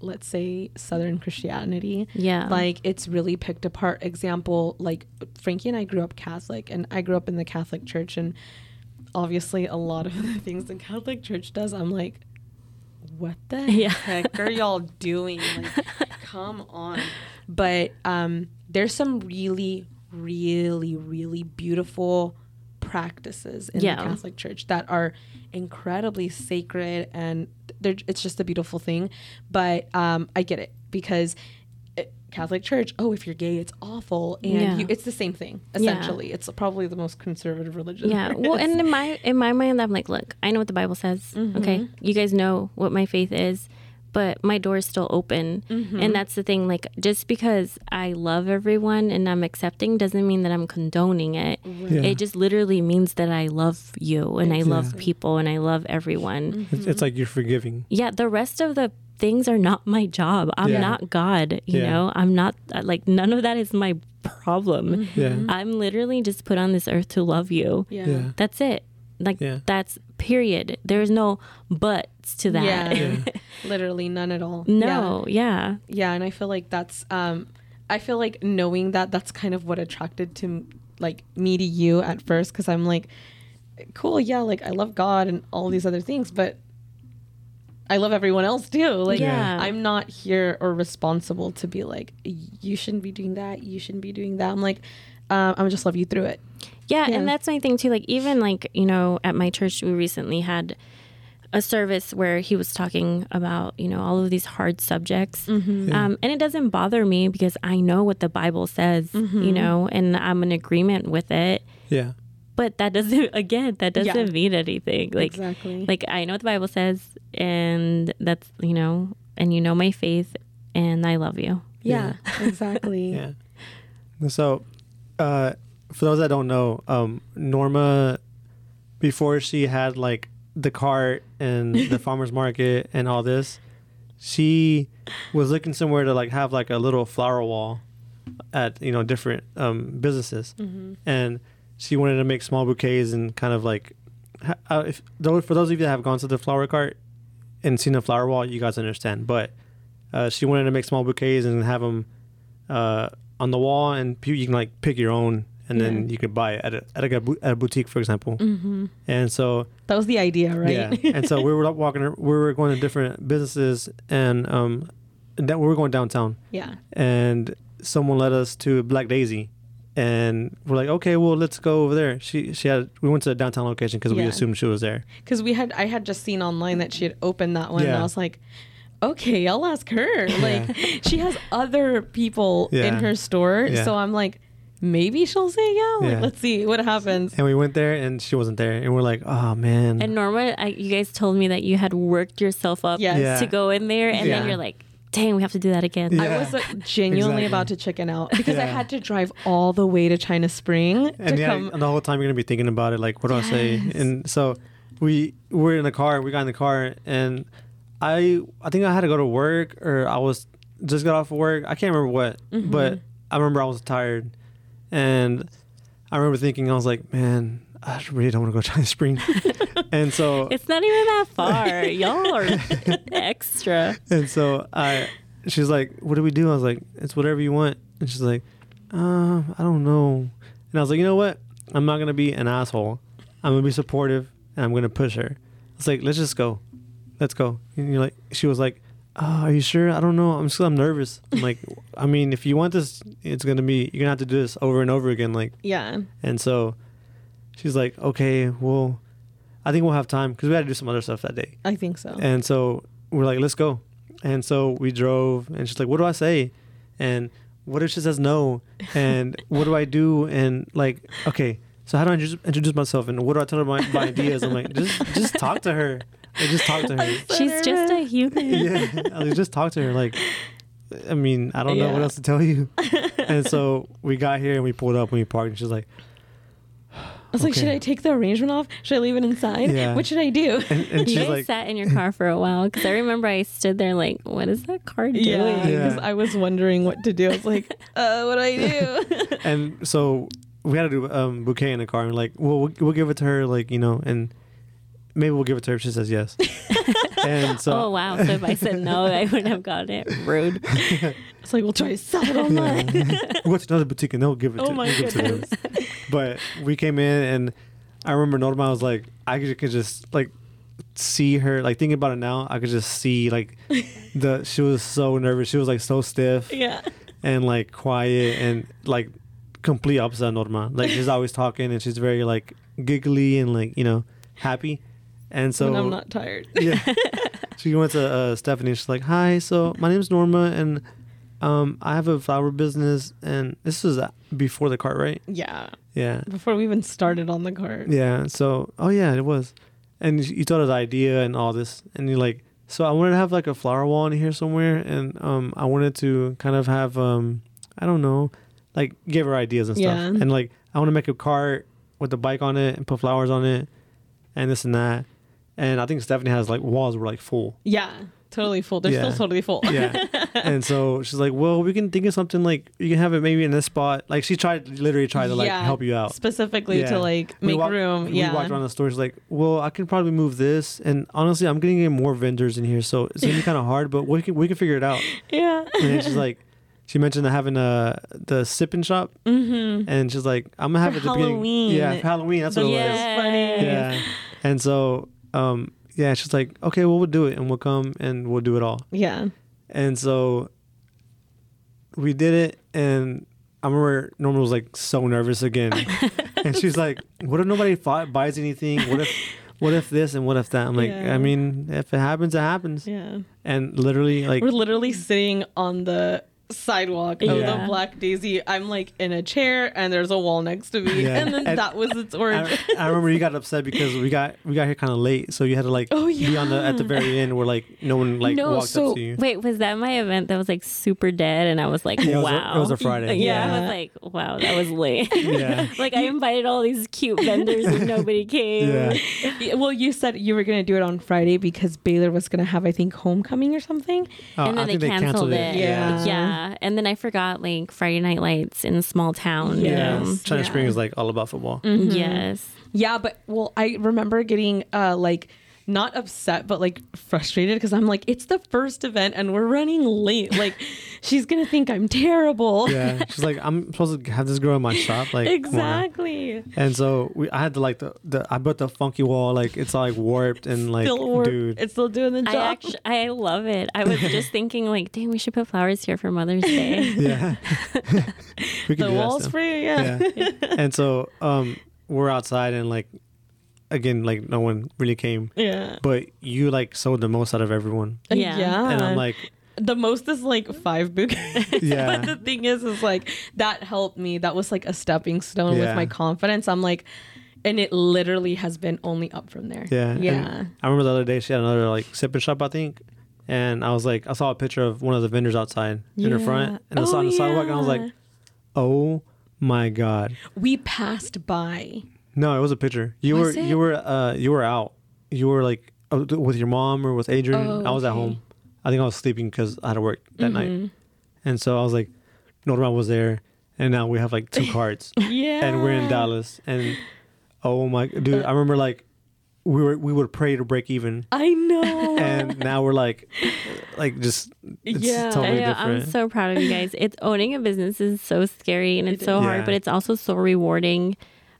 let's say Southern Christianity. Yeah. Like it's really picked apart. Example, like Frankie and I grew up Catholic, and I grew up in the Catholic Church, and obviously a lot of the things the Catholic Church does, I'm like, what the Yeah. heck are y'all doing? Like, come on. But um, there's some really, really, really beautiful practices in Yeah. the Catholic Church that are incredibly sacred and it's just a beautiful thing. But um, I get it because it, Catholic Church, oh, if you're gay, it's awful, and Yeah. you, it's the same thing Yeah. essentially. It's probably the most conservative religion. Yeah. Well, and in my in my mind, I'm like, look, I know what the Bible says. Mm-hmm. Okay, you guys know what my faith is, but my door is still open, Mm-hmm. and that's the thing. Like, just because I love everyone and I'm accepting doesn't mean that I'm condoning it. Yeah. It just literally means that I love you and I love people and I love everyone. Mm-hmm. It's, it's like you're forgiving. Yeah, the rest of the things are not my job. I'm Yeah. not God. You Yeah. know, I'm not uh, like none of that is my problem. Mm-hmm. Yeah. I'm literally just put on this earth to love you. yeah. Yeah. That's it. Like Yeah. that's period. There's no buts to that. Yeah. Yeah. Literally none at all. Yeah. no, yeah. yeah and i feel like that's um i feel like knowing that that's kind of what attracted to like me to you at first because i'm like cool yeah like i love god and all these other things but i love everyone else too like Yeah. i'm not here or responsible to be like you shouldn't be doing that you shouldn't be doing that i'm like um, i'm just love you through it Yeah, Yeah. and that's my thing too. Like even like, you know, at my church we recently had a service where he was talking about, you know, all of these hard subjects. Mm-hmm. Um, and it doesn't bother me because I know what the Bible says, Mm-hmm. you know, and I'm in agreement with it. Yeah. But that doesn't again, that doesn't Yeah. mean anything. Like exactly like I know what the Bible says and that's you know, and you know my faith and I love you. yeah, exactly Yeah. So, uh, for those that don't know, um, Norma, before she had like the cart and the farmer's market and all this, she was looking somewhere to like have like a little flower wall at you know different um, businesses, and she wanted to make small bouquets and kind of like, uh, if those for those of you that have gone to the flower cart and seen the flower wall, you guys understand. But uh, she wanted to make small bouquets and have them uh, on the wall, and you can like pick your own, and then you could buy it at a, at a, at a boutique, for example. mm-hmm. And so that was the idea right yeah, and so we were walking, we were going to different businesses, and um, that we were going downtown, yeah and someone led us to Black Daisy. And we're like, okay, well, let's go over there. She she had we went to the downtown location because we assumed she was there. because we had I had just seen online that she had opened that one, and I was like, okay, I'll ask her. Like she has other people in her store, Yeah. so I'm like, maybe she'll say yeah. Like, Yeah. let's see what happens. And we went there, and she wasn't there, and we're like, oh man. And Norma, I, you guys told me that you had worked yourself up Yes. Yeah. to go in there, and Yeah. then you're like, "Dang, we have to do that again." Yeah. I was uh, genuinely Exactly. about to chicken out because I had to drive all the way to China Spring and to yeah, come. and the whole time you're gonna be thinking about it, like, what do I say? And so we were in the car. We got in the car, and I I think I had to go to work, or I was just got off of work. I can't remember what, Mm-hmm. but I remember I was tired, and I remember thinking I was like, man, I really don't want to go to China Spring, and so It's not even that far. Y'all are extra. And so I, she's like, "What do we do?" I was like, "It's whatever you want." And she's like, uh, "I don't know." And I was like, "You know what? I'm not gonna be an asshole. I'm gonna be supportive, and I'm gonna push her." It's like, "Let's just go, let's go." And you're like, she was like, oh, "Are you sure? I don't know. I'm still I'm nervous." I'm like, "I mean, if you want this, it's gonna be you're gonna have to do this over and over again." Like, yeah. and so she's like, "Okay, well, I think we'll have time because we had to do some other stuff that day." I think so. And so we're like, let's go. And so we drove, and she's like, what do I say? And what if she says no? And what do I do? And like, okay, so how do I introduce, introduce myself? And what do I tell her my, my ideas? I'm like, just just talk to her. Like, just talk to her. She's just a human. yeah, I just talk to her. Like, I mean, I don't know what else to tell you. and so we got here and we pulled up and we parked, and she's like, I was like, should I take the arrangement off? Should I leave it inside? Yeah. What should I do? and, and You guys like, sat in your car for a while because I remember I stood there like, "What is that car doing?" Yeah, because Yeah. I was wondering what to do. I was like, uh, what do I do? and so we had to do um bouquet in the car and like well we'll, we'll give it to her like you know and maybe we'll give it to her if she says yes and so oh wow! So if I said no, I wouldn't have gotten it. Rude. It's like, we'll try to sell it yeah. online. we went to another boutique and they'll give it Oh to, my we'll give it to them. but we came in and I remember Norma was like I could, could just like see her like thinking about it now I could just see like the she was so nervous she was like so stiff yeah. and like quiet and like complete opposite of Norma. Like she's always talking and she's very like giggly and like you know happy. And so when I'm not tired. yeah, she went to uh, Stephanie. She's like, "Hi, so my name's Norma and um I have a flower business and this was uh, before the cart, right? Yeah. Yeah, Before we even started on the cart. yeah. So oh yeah, it was. And you thought of the idea and all this, and you're like, so I wanted to have like a flower wall in here somewhere, and um, I wanted to kind of have um, I don't know, like give her ideas and stuff, Yeah. and like I want to make a cart with a bike on it and put flowers on it, and this and that, and I think Stephanie has like walls were like full, Yeah. Totally full. They're Yeah. still totally full. yeah, and so she's like, well, we can think of something like you can have it maybe in this spot, like she tried literally tried to like Yeah. help you out, Specifically Yeah. to like We make walked- room. We yeah. walked around the store. She's like, "Well, I can probably move this, and honestly, I'm getting in more vendors in here, so it's gonna be kind of hard, but we can we can figure it out." yeah. And then she's like, she mentioned having a the sipping shop, Mm-hmm. and she's like, "I'm gonna have For it at the beginning." Halloween. Yeah, for Halloween. That's what it was. Yeah. funny. Yeah, and so um yeah, she's like, "Okay, well, we'll do it, and we'll come and we'll do it all." Yeah. And so we did it, and I remember Norma was like so nervous again, and she's like, "What if nobody buys anything? What if, what if this and what if that?" I'm like, Yeah. "I mean, if it happens, it happens." Yeah. And literally, like, We're literally sitting on the sidewalk of Yeah. the Black Daisy. I'm like in a chair and there's a wall next to me. Yeah. And then And that was its origin. I, I remember you got upset because we got we got here kind of late, so you had to like Oh, be on the at the very end where like no one like No, walked so- up to you. Wait, was that my event that was like super dead? And I was like, Yeah, it was a- wow. it was a Friday. Yeah, I was like, wow, that was late. Yeah. like I invited all these cute vendors and nobody came. Yeah. Yeah, well, you said you were going to do it on Friday because Baylor was going to have, I think, homecoming or something. Oh, and then I they think canceled, it. Yeah. Yeah. And then I forgot like Friday Night Lights in a small town. you Yeah. know? China Yeah. Spring is like all about football. Yes. Yeah, but well, I remember getting uh like not upset but like frustrated because I'm like it's the first event and we're running late. Like she's going to think I'm terrible. Yeah, she's like, I'm supposed to have this girl in my shop, like exactly. And so we, I had to like the, the I built the funky wall, like it's all like warped and like, Still work. dude, It's still doing the job. I actually I love it. I was just thinking like, dang, we should put flowers here for Mother's Day. yeah, we could the do wall's still. free, yeah. Yeah, and so um, we're outside and like, again, like no one really came, Yeah. but you like sold the most out of everyone, Yeah. Yeah. and I'm like, the most is like five bouquets. Yeah. but the thing is, is like that helped me. That was like a stepping stone Yeah. with my confidence. I'm like, and it literally has been only up from there. Yeah. and Yeah. I remember the other day she had another like sip and shop, I think. And I was like, I saw a picture of one of the vendors outside in her front, and I saw Oh, on the oh, sidewalk, and I was like, "Oh my god!" We passed by. No, it was a picture. You Was were it? you were uh you were out. You were like uh, with your mom or with Adrian. Oh, I was at okay. home. I think I was sleeping because I had to work that night, Mm-hmm. and so I was like, Norma was there, and now we have like two cards, Yeah. and we're in Dallas, and oh my dude, I remember like we were we would pray to break even, I know. and now we're like like just it's Yeah. totally I know, I'm different. so proud of you guys. It's owning a business is so scary and it's so hard, Yeah. but it's also so rewarding.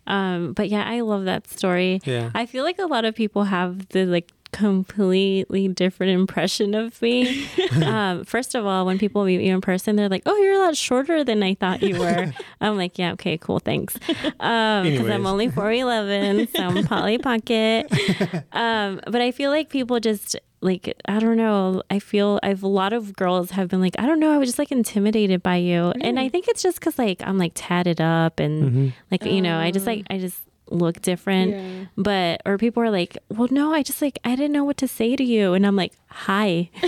Um, but yeah, I love that story. Yeah. I feel like a lot of people have the like completely different impression of me. um, first of all, when people meet you in person, they're like, "Oh, you're a lot shorter than I thought you were." I'm like, "Yeah, okay, cool, thanks." Because I'm only four eleven, so I'm Polly Pocket. Um, but I feel like people just like I don't know. I feel I've a lot of girls have been like, I don't know. I was just like intimidated by you, and I think it's just because like I'm like tatted up and Mm-hmm. like you know I just like I just look different. Yeah. But or people are like, well, no, I just like I didn't know what to say to you, and I'm like, hi.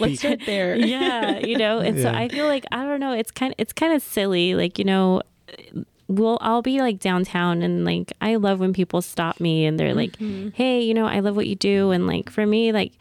Let's start there. yeah, you know. And so I feel like I don't know. It's kind it's kind of silly, like you know. We'll I'll be like downtown and like I love when people stop me and they're like, Mm-hmm. "Hey, you know, I love what you do." And like for me, like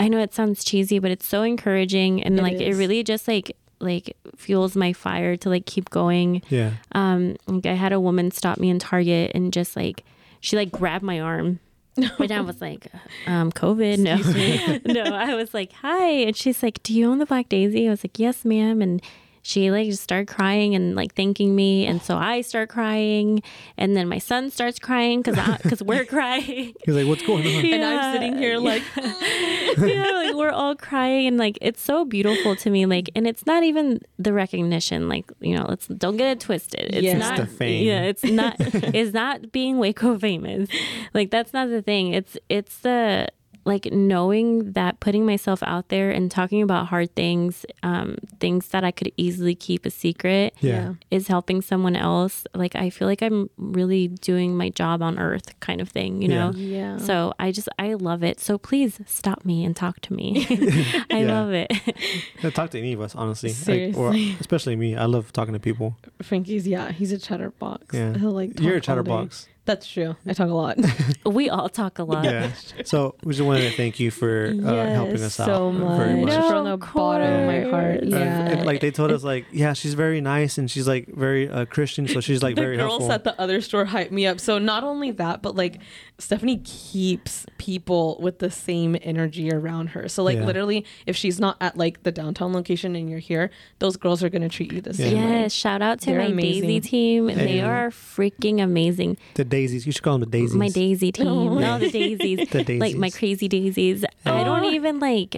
I know it sounds cheesy, but it's so encouraging and It like it really just like like fuels my fire to like keep going. yeah. Um, like I had a woman stop me in Target and just like she like grabbed my arm. And I was like, um, COVID, no, no. I was like, hi, and she's like, do you own the Black Daisy? I was like, yes, ma'am. And she like just started crying and like thanking me, and so I start crying, and then my son starts crying because because we're crying. He's like, "What's going on?" And I'm sitting here like, yeah, like we're all crying and like it's so beautiful to me. Like, and it's not even the recognition. Like, you know, let's don't get it twisted. It's Yeah. It's not fame. Yeah, it's not. it's not being Waco famous. Like that's not the thing. It's it's the like knowing that putting myself out there and talking about hard things, um, things that I could easily keep a secret Yeah. is helping someone else. Like I feel like I'm really doing my job on earth kind of thing, you know? Yeah. So I just I love it. So please stop me and talk to me. I Yeah. love it. Yeah, talk to any of us, honestly. Like, or Seriously. especially me. I love talking to people. Frankie's, yeah, he's a chatterbox. Yeah. He'll like You're a talk all day. chatterbox. That's true. I talk a lot. we all talk a lot. Yeah. so we just wanted to thank you for uh, helping us out so much. very much. No, From the of bottom of my heart. course. Yeah. and, like they told us, like yeah, she's very nice and she's like very uh, Christian, so she's like the very girls helpful. at the other store hype me up. So not only that, but like Stephanie keeps people with the same energy around her. So like Yeah. literally, if she's not at like the downtown location and you're here, those girls are gonna treat you the same way. Yes, shout out to They're my Daisy amazing. team. They are freaking amazing. the daisies, you should call them the daisies. My Daisy team. Oh. No, the daisies. The daisies. Like my crazy daisies. I don't even like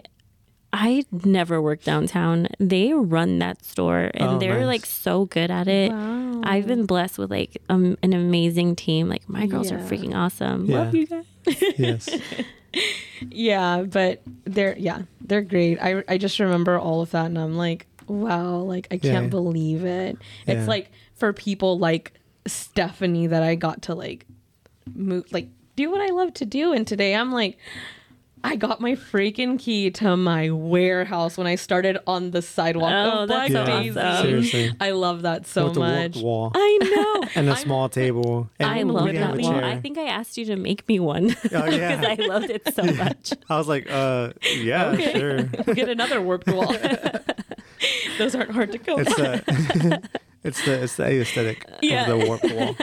I never work downtown. They run that store and Oh, they're nice. like so good at it. Wow. I've been blessed with like um, an amazing team. Like my girls are freaking awesome. Yeah. Love you guys. yes. Yeah, but they're yeah, they're great. I I just remember all of that and I'm like, wow, like I can't Yeah. believe it. It's Yeah. like for people like Stephanie that I got to like move like do what I love to do and today I'm like I got my freaking key to my warehouse when I started on the sidewalk Oh, of that's Black so awesome. Seriously. I love that so With the much. warped wall I know. and a I'm- small table. And I love that a wall. I think I asked you to make me one Oh, yeah. because I loved it so much. I was like, uh, yeah, sure. Get another warped wall. Those aren't hard to come. It's the it's the it's the aesthetic Yeah. of the warped wall.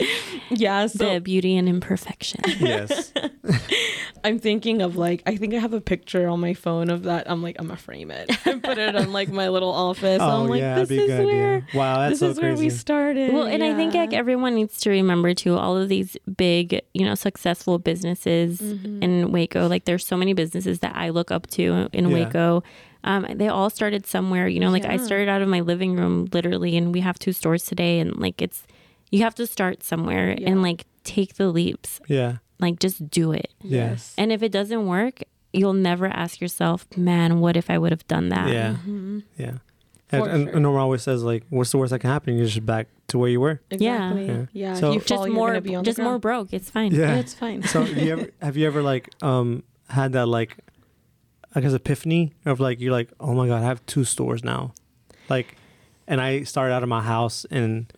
yeah, so the beauty and imperfection. Yes. I'm thinking of like I think I have a picture on my phone of that. I'm like I'm gonna frame it and put it on like my little office. Oh I'm like yeah, this that'd be is good where idea. Wow, that's this so is where we started. Well, and I think like everyone needs to remember too, all of these big, you know, successful businesses Mm-hmm. in Waco. Like there's so many businesses that I look up to in Yeah. Waco. Um, they all started somewhere, you know, like I started out of my living room literally, and we have two stores today, and like it's you have to start somewhere Yeah. and like take the leaps, yeah. like just do it. Yes, And if it doesn't work, you'll never ask yourself, man, what if I would have done that? Yeah. Mm-hmm. Yeah. And, For and, sure. and Norma always says like, "What's the worst that can happen? You're just back to where you were." Exactly. Yeah. Yeah. So- if you Just fall, you're more, be on just the more broke. It's fine. Yeah. It's fine. So you ever have you ever like um had that like I guess epiphany of like you're like oh my god I have two stores now, like, and I started out of my house and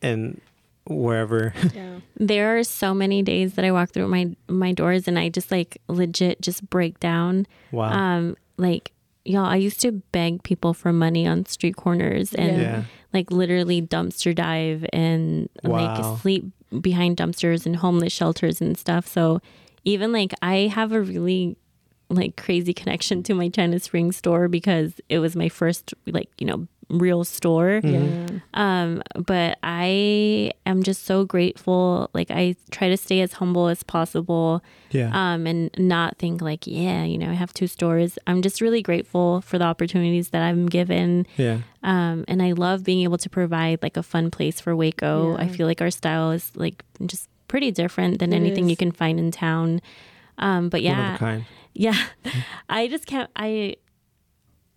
and wherever yeah. There are so many days that I walk through my my doors and I just like legit just break down. wow Um, like y'all, I used to beg people for money on street corners and yeah like literally dumpster dive and Wow. like sleep behind dumpsters and homeless shelters and stuff. So even like I have a really like crazy connection to my China Spring store because it was my first like, you know, real store. Yeah. Um, but I am just so grateful. Like I try to stay as humble as possible. yeah Um, and not think like, yeah, you know, I have two stores. I'm just really grateful for the opportunities that I'm given. yeah Um, and I love being able to provide like a fun place for Waco. I feel like our style is like just pretty different than It anything you can find in town. Um, but one of yeah, a kind yeah, I just can't. I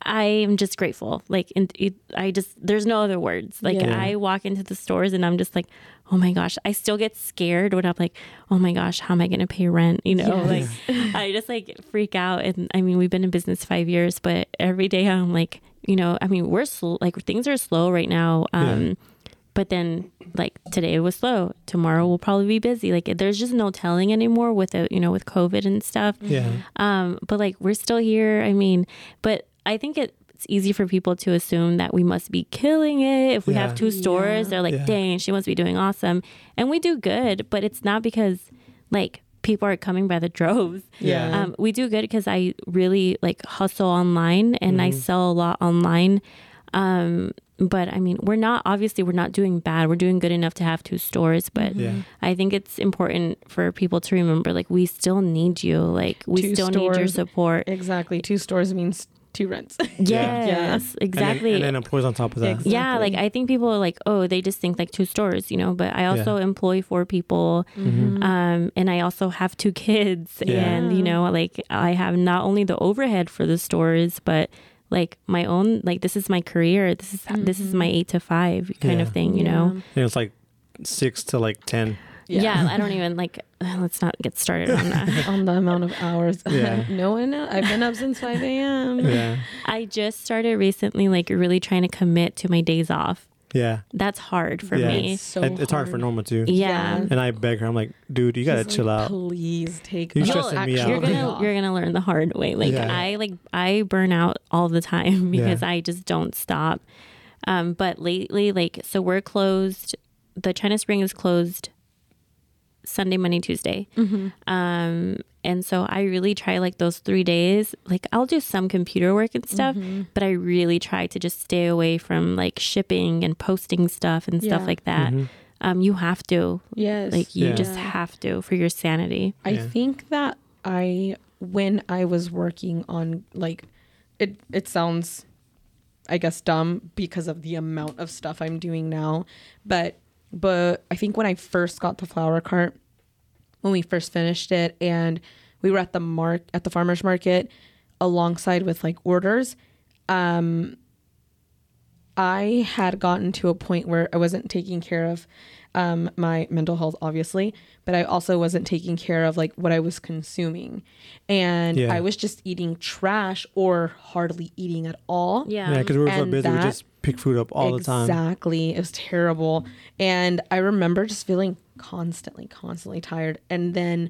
I am just grateful. Like, and it, I just there's no other words. Like, Yeah. I walk into the stores and I'm just like, oh my gosh. I still get scared when I'm like, oh my gosh, how am I gonna pay rent? You know, Yes. like I just like freak out. And I mean, we've been in business five years, but every day I'm like, you know, I mean, we're slow. Like things are slow right now. Um, but then like today it was slow. Tomorrow will probably be busy. Like there's just no telling anymore with it, you know, with COVID and stuff. yeah Um, but like we're still here. I mean, but I think it's easy for people to assume that we must be killing it. If we Yeah. have two stores, Yeah. they're like, Yeah. dang, she must be doing awesome. And we do good, but it's not because like people are coming by the droves. Yeah. Um, we do good because I really like hustle online and Mm-hmm. I sell a lot online. Um, but I mean, we're not obviously we're not doing bad. We're doing good enough to have two stores, but Yeah. I think it's important for people to remember like we still need you. Like we Two still need your support. Exactly. Two stores means two rents. Yes, exactly. and then, and then employees on top of that Exactly. yeah, like I think people are like, oh, they just think like two stores, you know. But I also employ four people, um, and I also have two kids, Yeah. and you know, like I have not only the overhead for the stores, but like my own, like this is my career. This is this is my mm-hmm. eight to five kind Yeah. of thing, you know. And it's like six to like ten Yeah. I don't even like. Let's not get started on that. on the amount of hours. Yeah. no one. I've been up since five a.m. yeah I just started recently, like really trying to commit to my days off. Yeah That's hard for Yeah. me. It's so It- it's hard for hard. Norma too Yeah. Yeah. and I beg her I'm like dude you gotta She's chill like, out Please take. You're stressing me out. You're gonna you're gonna learn the hard way. Like Yeah. I like I burn out all the time because Yeah. I just don't stop. Um, but lately, like so we're closed. The China Spring is closed Sunday, Monday, Tuesday. Mm-hmm. Um, and so I really try like those three days. Like I'll do some computer work and stuff, Mm-hmm. but I really try to just stay away from like shipping and posting stuff and stuff Yeah. like that. Mm-hmm. Um, you have to Yes. like you Yeah. just have to for your sanity. I Yeah. think that I when I was working on like it it sounds I guess dumb because of the amount of stuff I'm doing now, but but I think when I first got the flower cart when we first finished it and we were at the mark at the farmers market alongside with like orders. Um I had gotten to a point where I wasn't taking care of um, my mental health, obviously, but I also wasn't taking care of like what I was consuming, and Yeah. I was just eating trash or hardly eating at all. Yeah. yeah because we were so and busy we just pick food up all the time Exactly. It was terrible. And I remember just feeling constantly, constantly tired. And then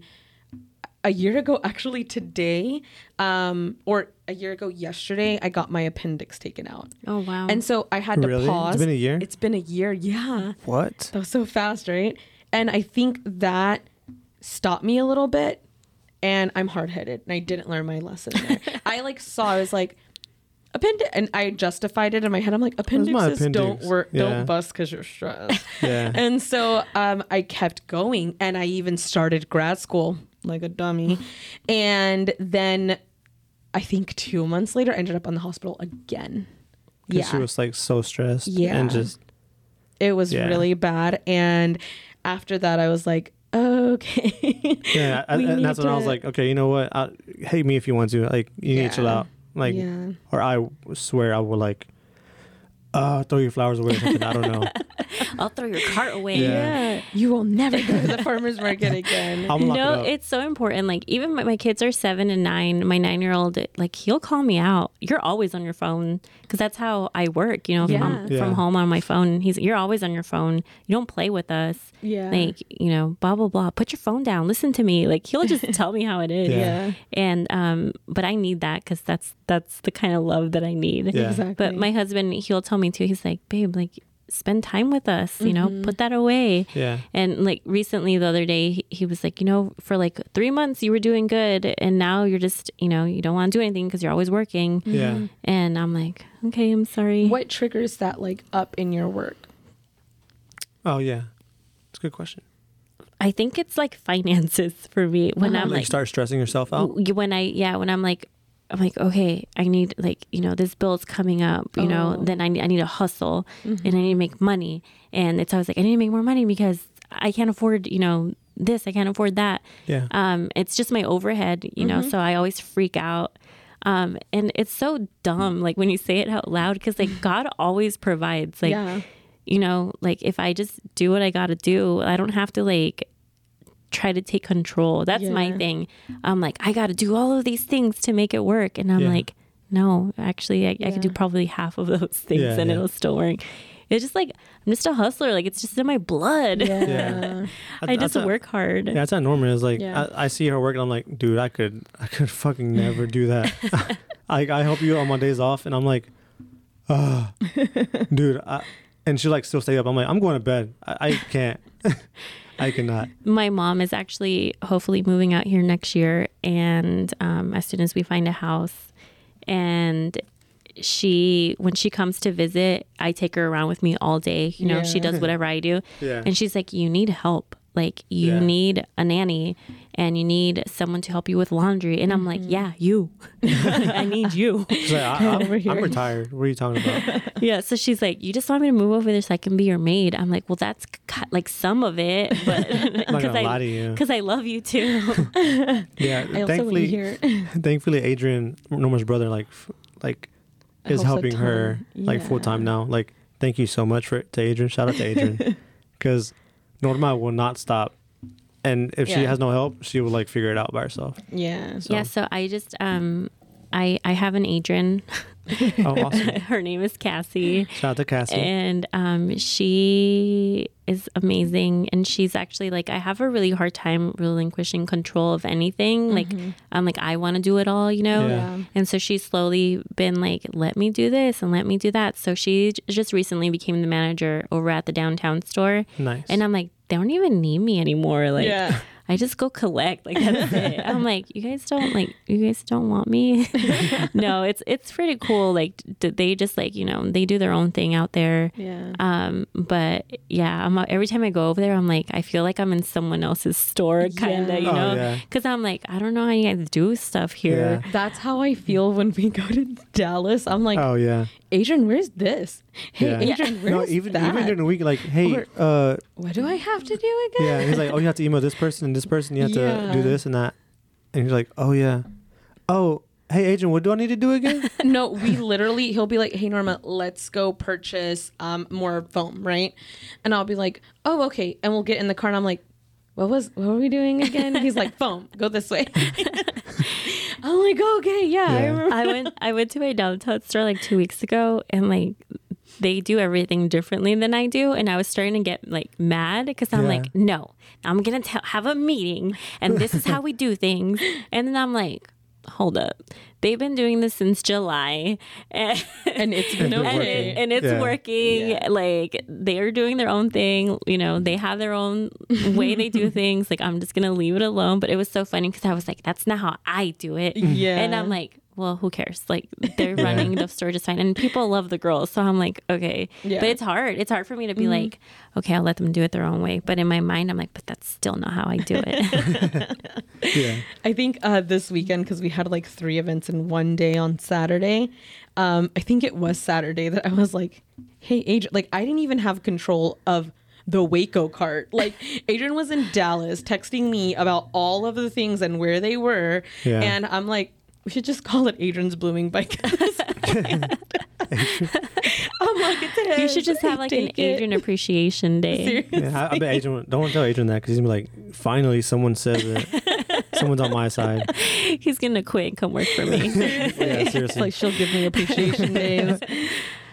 a year ago, actually today, um, or a year ago yesterday, I got my appendix taken out. Oh wow. And so I had to Really? It's been a year? It's been a year. Yeah. what That was so fast, right? And I think that stopped me a little bit. And I'm hard headed and I didn't learn my lesson there. I like saw, I was like, appendix, and I justified it in my head. I'm like, my appendixes don't work, Yeah. don't bust because you're stressed. yeah and so um, I kept going and I even started grad school like a dummy. and then I think two months later, I ended up in the hospital again. Yeah she was like so stressed Yeah. and just it was Yeah. really bad and after that i was like okay. Yeah, I, and that's need when I was like, okay, you know what? I, hate me if you want to. Like, you need to chill out. Like, yeah. or I swear I will like, uh, throw your flowers away or something. I don't know. I'll throw your cart away. Yeah. You will never go to the farmer's market again. I'm no, it up. it's so important. Like even my, my kids are seven and nine. My nine year old, like he'll call me out. You're always on your phone because that's how I work. You know, Yeah. from, Yeah. from home on my phone. He's you're always on your phone. You don't play with us. Yeah. Like you know, blah blah blah. Put your phone down. Listen to me. Like he'll just tell me how it is. Yeah. yeah. And um, but I need that because that's that's the kind of love that I need. Yeah. Exactly. But my husband, he'll tell me too. He's like, babe, like spend time with us. You know, mm-hmm. put that away. yeah. And like recently, the other day, he, he was like, you know, for like three months you were doing good, and now you're just, you know, you don't want to do anything because you're always working. Yeah. Mm-hmm. And I'm like, okay, I'm sorry. what triggers that like up in your work? Oh yeah. It's a good question. I think it's like finances for me when uh-huh. I'm like, like, start stressing yourself out. when I yeah when I'm like I'm like okay I need like you know this bill's coming up you know Oh. then I need, I need to hustle and I need to make money and it's always like I need to make more money because I can't afford you know this I can't afford that Yeah. um it's just my overhead you know so I always freak out um and it's so dumb like when you say it out loud because like God always provides like yeah. you know, like if I just do what I got to do, I don't have to like try to take control. That's my thing. I'm like, I got to do all of these things to make it work. And I'm Yeah. like, no, actually, I, I could do probably half of those things Yeah, and yeah. it'll still work. It's just like, I'm just a hustler. Like, it's just in my blood. Yeah. I just a- work hard. Yeah, that's how Norman is. Like, Yeah. I, I see her working. And I'm like, dude, I could, I could fucking never do that. I, I help you on my days off, and I'm like, ah, dude. I, and she like still stay up. I'm like, I'm going to bed. I, I can't. I cannot. my mom is actually hopefully moving out here next year and um, as soon as we find a house and she when she comes to visit i take her around with me all day you know she does whatever i do Yeah. and she's like you need help like you Yeah. need a nanny and you need someone to help you with laundry and i'm like mm-hmm. yeah you i need you like, I, I'm, I'm retired. What are you talking about? yeah so she's like you just want me to move over there so i can be your maid i'm like well that's ki- like some of it but because I, lie to you. because I love you too. Yeah. I also want to thankfully, hear. thankfully, Adrian, Norma's brother, like, f- like, I is hope so, helping her Tom. like full time now. Like, thank you so much for to Adrian. Shout out to Adrian, because Norma will not stop, and if she Yeah. has no help, she will like figure it out by herself. Yeah. So, Yeah, so I just um I I have an Adrian. Oh, awesome! Her name is Cassie. Shout out to Cassie. And um she is amazing and she's actually like I have a really hard time relinquishing control of anything. Like I'm like I want to do it all, you know? Yeah. Yeah. And so she's slowly been like, let me do this and let me do that. So she j- just recently became the manager over at the downtown store. nice. And I'm like, they don't even need me anymore. Like, Yeah. I just go collect. Like that's it. I'm like, you guys don't like, you guys don't want me. no, it's it's pretty cool. Like d- they just like you know they do their own thing out there. Yeah. Um, but yeah, I'm every time I go over there, I'm like, I feel like I'm in someone else's store, kind of, Yeah. you Oh, know, yeah. because I'm like, I don't know how you guys do stuff here. Yeah. That's how I feel when we go to Dallas. I'm like, oh yeah. Adrian, where's this? Hey, Yeah. Adrian, where's No, even that? even during the week, like, hey, Or- uh, what do I have to do again? yeah. He's like, oh, you have to email this person and this person. You have to do this and that. And he's like, oh yeah. Oh, hey, agent, what do I need to do again? no, we literally he'll be like, "Hey Norma, let's go purchase um more foam, right?" And I'll be like, "Oh, okay." And we'll get in the car and I'm like, "What was what were we doing again?" He's like, "Foam, go this way." I'm like, "Okay, yeah, I Yeah. remember." I went I went to my downtown store like two weeks ago and like they do everything differently than I do and I was starting to get like mad because I'm Yeah. like no I'm gonna have a meeting and this is how we do things and then I'm like hold up they've been doing this since July. And, And it's been been and, it- and it's Yeah. working. Yeah. like they're doing their own thing. You know they have their own way they do things. Like i'm just gonna leave it alone. But it was so funny because i was like that's not how i do it. Yeah. and i'm like well who cares? Like they're running the store just fine. And people love the girls. So i'm like okay. Yeah. but it's hard. It's hard for me to be like okay i'll let them do it their own way. But in my mind i'm like but that's still not how i do it. Yeah. I think uh, this weekend because we had like three events in one day on Saturday. Um, I think it was Saturday that I was like, "Hey, Adrian!" Like I didn't even have control of the Waco cart. Like Adrian was in Dallas texting me about all of the things and where they were. Yeah. And I'm like, we should just call it Adrian's Blooming Bike. at this point. I'm like, it's You should just have like an Take it. Adrian Appreciation Day. Yeah, I, I bet Adrian. Don't tell Adrian that because he's gonna be like, finally, someone says it. Someone's on my side. He's gonna quit and come work for me. Yeah, seriously. like she'll give me appreciation days.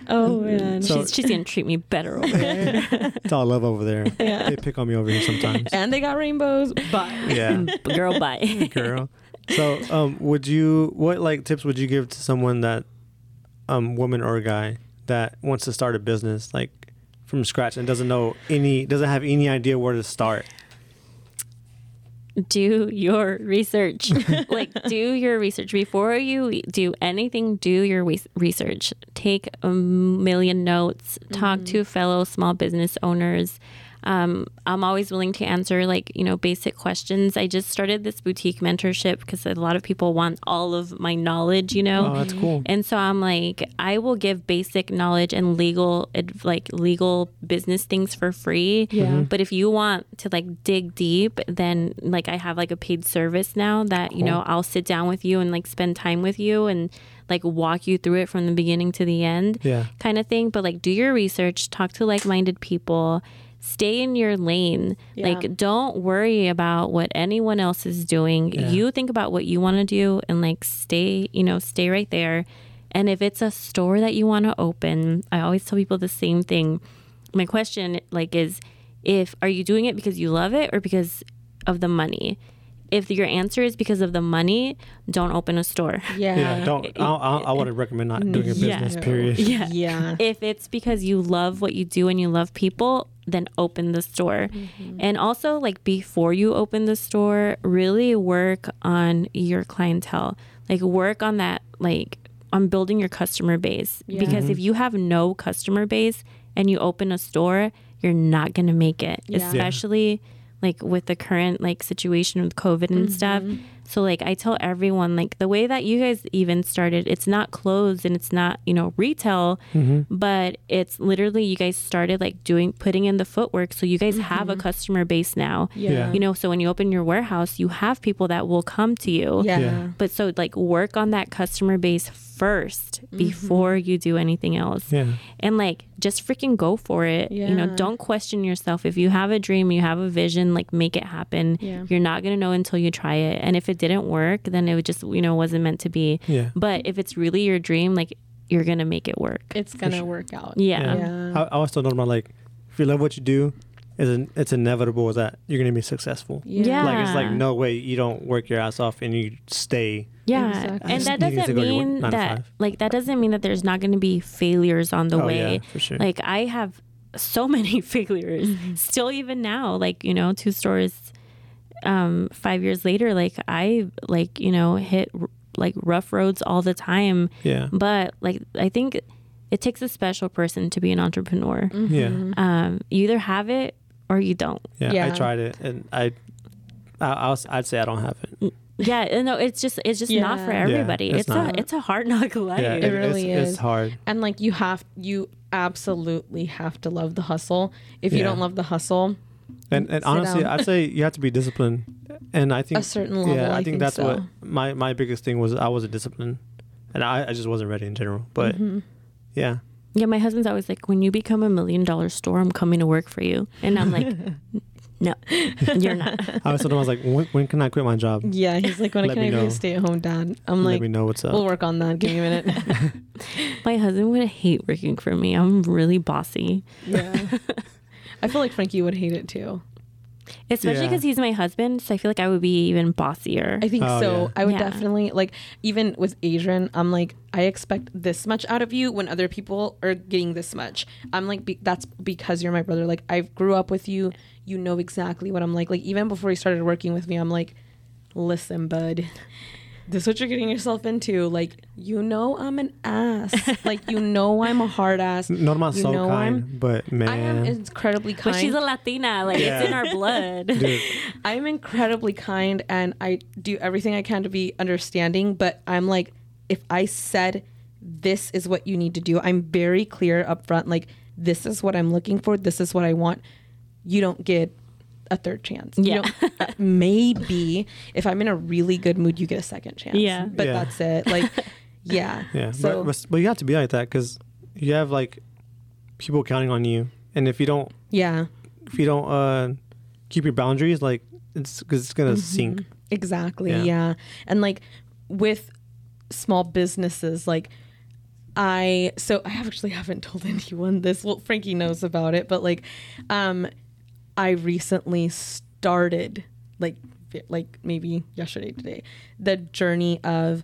Oh man. So- she's, she's gonna treat me better over there. it's all love over there. Yeah. They pick on me over here sometimes. and they got rainbows. Bye. Yeah, Girl, bye. girl. So, um, would you? What like tips would you give to someone that, um, woman or guy that wants to start a business like from scratch and doesn't know any, doesn't have any idea where to start? Do your research. like, do your research before you do anything. Do your re- research. Take a million notes. Talk mm-hmm. to fellow small business owners. Um, I'm always willing to answer like you know basic questions. I just started this boutique mentorship because a lot of people want all of my knowledge. You know, Oh, that's cool. and so I'm like, I will give basic knowledge and legal, like legal business things for free. Yeah. But if you want to like dig deep, then like I have like a paid service now that you know I'll sit down with you and like spend time with you and like walk you through it from the beginning to the end, Yeah. kind of thing. But like, do your research, talk to like-minded people. Stay in your lane. Yeah. Like, don't worry about what anyone else is doing. Yeah. You think about what you want to do and like stay, you know, stay right there. And if it's a store that you want to open, I always tell people the same thing. My question like is if are you doing it because you love it or because of the money? If your answer is because of the money, don't open a store. Yeah. Yeah, don't. I, I, I would recommend not doing a Yeah. business. Period. Yeah. Yeah. If it's because you love what you do and you love people, then open the store. Mm-hmm. And also, like before you open the store, really work on your clientele. Like work on that, like on building your customer base. yeah. Because if mm-hmm. you have no customer base and you open a store, you're not gonna make it. Yeah. Yeah. Especially like with the current like situation with COVID and stuff. Mm-hmm. So like I tell everyone like the way that you guys even started, it's not clothes and it's not, you know, retail, mm-hmm. but it's literally you guys started like doing putting in the footwork so you guys have a mm-hmm. customer base now. Yeah. You know, so when you open your warehouse, you have people that will come to you. Yeah. Yeah. But so like work on that customer base first mm-hmm. before you do anything else Yeah. and like just freaking go for it Yeah. you know don't question yourself if you have a dream you have a vision like make it happen Yeah. you're not going to know until you try it and if it didn't work then it would just you know wasn't meant to be Yeah. but if it's really your dream like you're going to make it work It's gonna work out. yeah, Yeah. I, I always told them about like, if you love what you do, it's, in, it's inevitable that you're gonna be successful. Yeah. Like it's like no way you don't work your ass off and you stay. Yeah, Exactly. and that You need to doesn't go to work mean that like that doesn't mean that there's not going to be failures on the Oh, way. yeah, for sure. Like I have so many failures Mm-hmm. still even now. Like you know, two stores, um, five years later, like I like you know hit r- like rough roads all the time. Yeah. But like I think it takes a special person to be an entrepreneur. Yeah. Um, you either have it or you don't. Yeah. I tried it and I, I, I was, I'd say I don't have it. Yeah, uh, no, it's just it's just not for Yeah. everybody. it's it's not. a it's a hard knock life. Yeah. It really it's, is. It's hard. And like you have you absolutely have to love the hustle. If you don't love the hustle, And and honestly. I'd say you have to be disciplined. And I think A certain level, Yeah, I, I think, think that's so. what my my biggest thing was. I wasn't disciplined, and I, I just wasn't ready in general. But Mm-hmm. yeah, Yeah, my husband's always like, when you become a million dollar store, I'm coming to work for you. And I'm like, no, you're not. I was told I was like, when, when can I quit my job? yeah, he's like, when Let can me I be know. a stay at home dad? I'm Let like, me know what's up. we'll work on that. Give me a minute. My husband would hate working for me. I'm really bossy, yeah. I feel like Frankie would hate it too. especially Yeah. because he's my husband. So I feel like I would be even bossier. I think Oh, so. yeah. I would Yeah. definitely like even with Adrian, I'm like I expect this much out of you when other people are getting this much. I'm like be- that's because you're my brother. Like I grew up with you. You know exactly what I'm like. Like even before you started working with me, I'm like, listen, bud. This is what you're getting yourself into. Like, you know I'm an ass. like, you know I'm a hard ass. Norma's you so know kind, I'm- but man, I am incredibly kind. but she's a Latina. Like, Yeah. it's in our blood. dude, I'm incredibly kind and I do everything I can to be understanding, but I'm like, if I said this is what you need to do, I'm very clear up front, like, this is what I'm looking for, this is what I want. you don't get a third chance. Yeah. don't- uh, maybe if I'm in a really good mood, you get a second chance. Yeah. But Yeah. that's it. Like, yeah. Yeah, So but, but but you have to be like that because you have like people counting on you, and if you don't yeah, if you don't uh keep your boundaries, like it's cause it's gonna Mm-hmm. sink. exactly. Yeah. Yeah. And like with small businesses, like I so I actually haven't told anyone this. Well, Frankie knows about it, but like, um, I recently started like like maybe yesterday today the journey of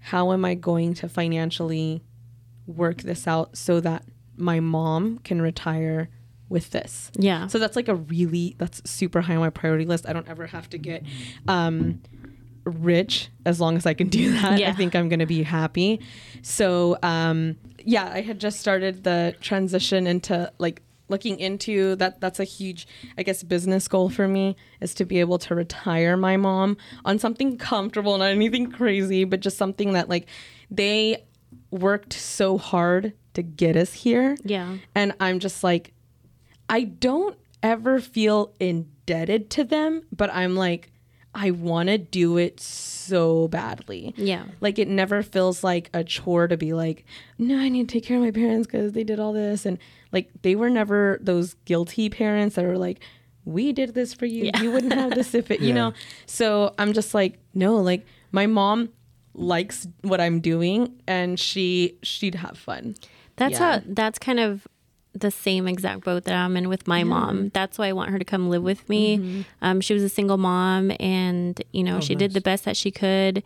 how am I going to financially work this out so that my mom can retire with this. Yeah. So that's like a really that's super high on my priority list. I don't ever have to get um rich as long as I can do that. Yeah. I think I'm going to be happy. So um yeah, I had just started the transition into like looking into that that's a huge I guess business goal for me is to be able to retire my mom on something comfortable, not anything crazy, but just something that like they worked so hard to get us here. Yeah. And I'm just like, I don't ever feel indebted to them, but I'm like, I want to do it so badly. Yeah. Like it never feels like a chore to be like, no, I need to take care of my parents because they did all this. And like they were never those guilty parents that were like, we did this for you. You wouldn't have this if it, you Yeah. know? So I'm just like, no, like my mom likes what I'm doing and she she'd have fun. That's Yeah. how that's kind of the same exact boat that I'm in with my mom. That's why I want her to come live with me. Mm-hmm. Um, she was a single mom and, you know, she did the best that she could.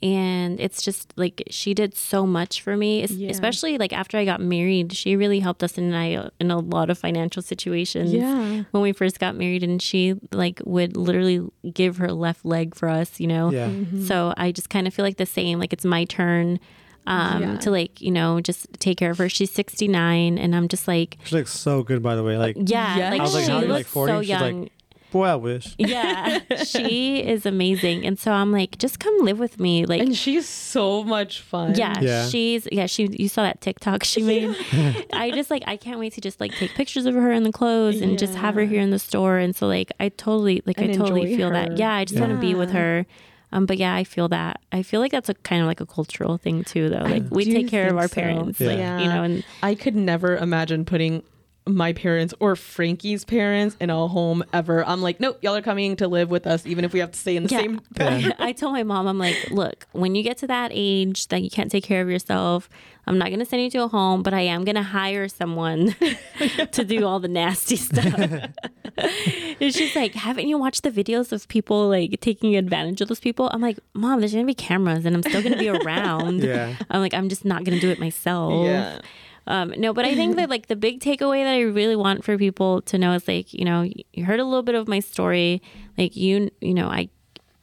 And it's just like she did so much for me, Yeah. especially like after I got married. She really helped us in I in a lot of financial situations. Yeah. when we first got married, and she like would literally give her left leg for us. You know, Yeah. Mm-hmm. so I just kind of feel like the same. Like it's my turn um, Yeah. to like you know just take care of her. She's sixty nine, and I'm just like, She looks so good, by the way. Like, yeah, Yes. like I was like, she how are you, like looks 40? so She's like- young. boy, I wish. yeah, she is amazing, and so I'm like, just come live with me. Like, And she's so much fun. yeah, Yeah. she's yeah. She you saw that TikTok she made. I just like I can't wait to just like take pictures of her in the clothes and just have her here in the store. And so like I totally like And I totally feel her. that. Yeah, I just want to be with her. Um, but yeah, I feel that. I feel like that's a kind of like a cultural thing too, though. Like we take care of our so. parents, Yeah. like Yeah. you know, and I could never imagine putting my parents or Frankie's parents in a home ever. I'm like, nope, y'all are coming to live with us, even if we have to stay in the Yeah. same. Yeah. I told my mom, I'm like, look, when you get to that age that you can't take care of yourself, I'm not going to send you to a home, but I am going to hire someone to do all the nasty stuff. it's just like, haven't you watched the videos of people like taking advantage of those people? I'm like, mom, there's going to be cameras and I'm still going to be around. Yeah. I'm like, I'm just not going to do it myself. Yeah. Um, no, but I think that like the big takeaway that I really want for people to know is like, you know, you heard a little bit of my story. Like you, you know, I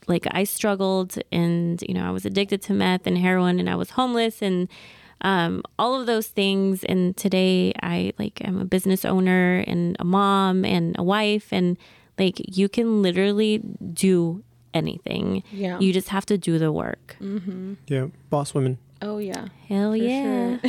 like I struggled and, you know, I was addicted to meth and heroin and I was homeless and um, all of those things. And today I like am a business owner and a mom and a wife and like you can literally do anything. Yeah. You just have to do the work. Mm-hmm. Yeah. Boss women. Oh yeah. Hell For yeah.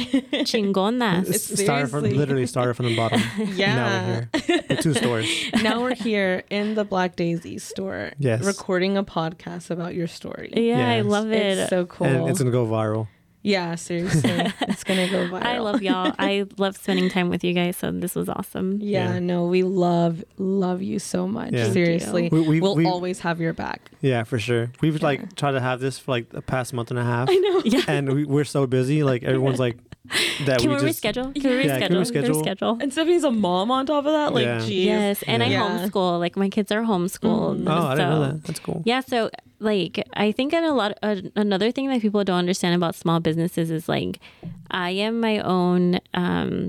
Chingonas. It's started from literally started from the bottom. Yeah. Now we're here with two stores. now we're here in the Black Daisy store. Yes. Recording a podcast about your story. Yeah, I love it. It's so cool. And it's gonna go viral. Yeah, seriously. it's gonna go viral. I love y'all. I love spending time with you guys. So this was awesome. Yeah, Yeah. no, we love love you so much. Yeah. Seriously, you. We- we- will we- always have your back. Yeah, for sure. We've like tried to have this for like the past month and a half. I know. Yeah. And we, we're so busy. Like everyone's like that. Can we, we just reschedule? Can we Yeah, can we reschedule? Can we reschedule? reschedule? And Sthefanie's a mom on top of that. Like, Yeah. geez. Yes, and I Yeah. homeschool. Like my kids are homeschooled. Mm. Oh, I didn't know that. That's cool. Yeah, so like I think that a lot uh, another thing that people don't understand about small businesses is like I am my own um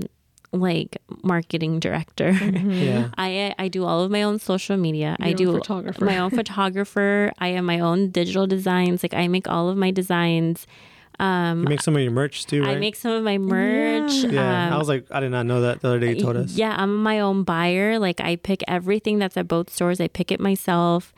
like marketing director. Yeah. I I do all of my own social media. I Your own do photographer. my own photographer. I am my own digital designs. Like I make all of my designs. Um, You make some of your merch too, right? I make some of my merch. yeah. Um, I was like, I did not know that the other day you told us. yeah, I'm my own buyer. Like I pick everything that's at both stores. I pick it myself.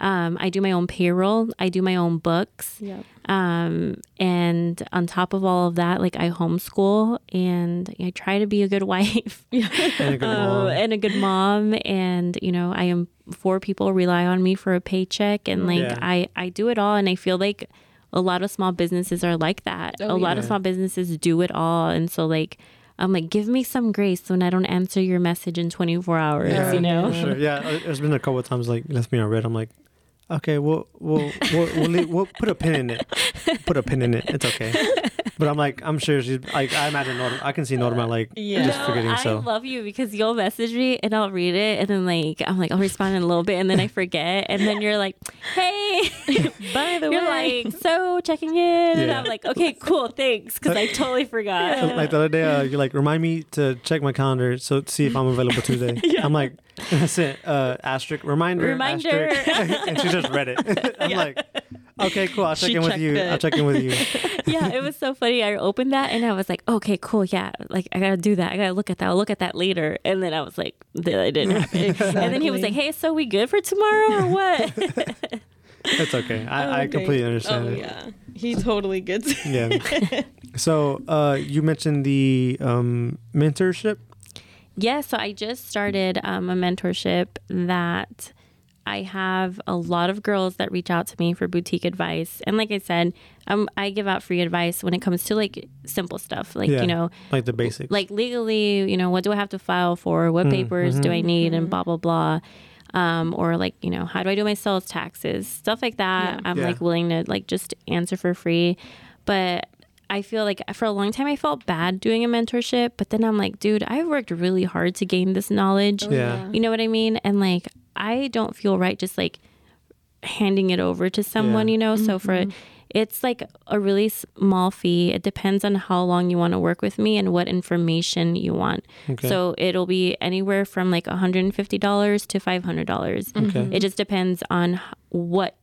Um, I do my own payroll. I do my own books. Yep. Um, and on top of all of that, like I homeschool and I try to be a good wife And a good uh, mom. and a good mom. And, you know, I am four people rely on me for a paycheck. And like Yeah. I, I do it all. And I feel like a lot of small businesses are like that. Oh, a lot of small businesses do it all. And so like, I'm like, give me some grace when I don't answer your message in 24 hours, Yeah, you know? sure. Yeah, uh, there's been a couple of times like left me on read. I'm like, okay, we'll we'll we'll, we'll, leave, we'll put a pin in it. Put a pin in it. It's okay. But I'm like, I'm sure she's like, I imagine Norma. I can see Norma like Yeah. just No, forgetting. I so love you because you'll message me and I'll read it and then like I'm like I'll respond in a little bit and then I forget and then you're like, hey, By the way. you're way, like so checking in and I'm like, okay, cool, thanks because I totally forgot. like the other day, uh, you're like, remind me to check my calendar so see if I'm available Tuesday. I'm like, that's it. Uh, asterisk reminder. Reminder. asterisk. and she just read it. I'm like, okay, cool. I'll check She in with you. it. I'll check in with you. yeah, it was so funny. I opened that and I was like, okay, cool, yeah, like I gotta do that. I gotta look at that. I'll look at that later. And then I was like, that didn't happen. And then he was like, hey, so we good for tomorrow or what? It's okay. I, I completely understand Oh it. yeah, he totally gets it. Yeah. so uh, you mentioned the um, mentorship. Yeah, so I just started um, a mentorship that I have a lot of girls that reach out to me for boutique advice. And like I said, um, I give out free advice when it comes to like simple stuff, like, Yeah. you know, Like the basics. like legally, you know, what do I have to file for? What papers do I need? And blah, blah, blah. Um, or like, you know, how do I do my sales taxes? Stuff like that. I'm Yeah. like willing to like just answer for free. But I feel like for a long time I felt bad doing a mentorship, but then I'm like, dude, I've worked really hard to gain this knowledge. Oh, yeah. You know what I mean? And like, I don't feel right just like handing it over to someone, Yeah. you know? So for mm-hmm. it's like a really small fee. It depends on how long you want to work with me and what information you want. Okay. So it'll be anywhere from like $150 to $500. Okay. It just depends on what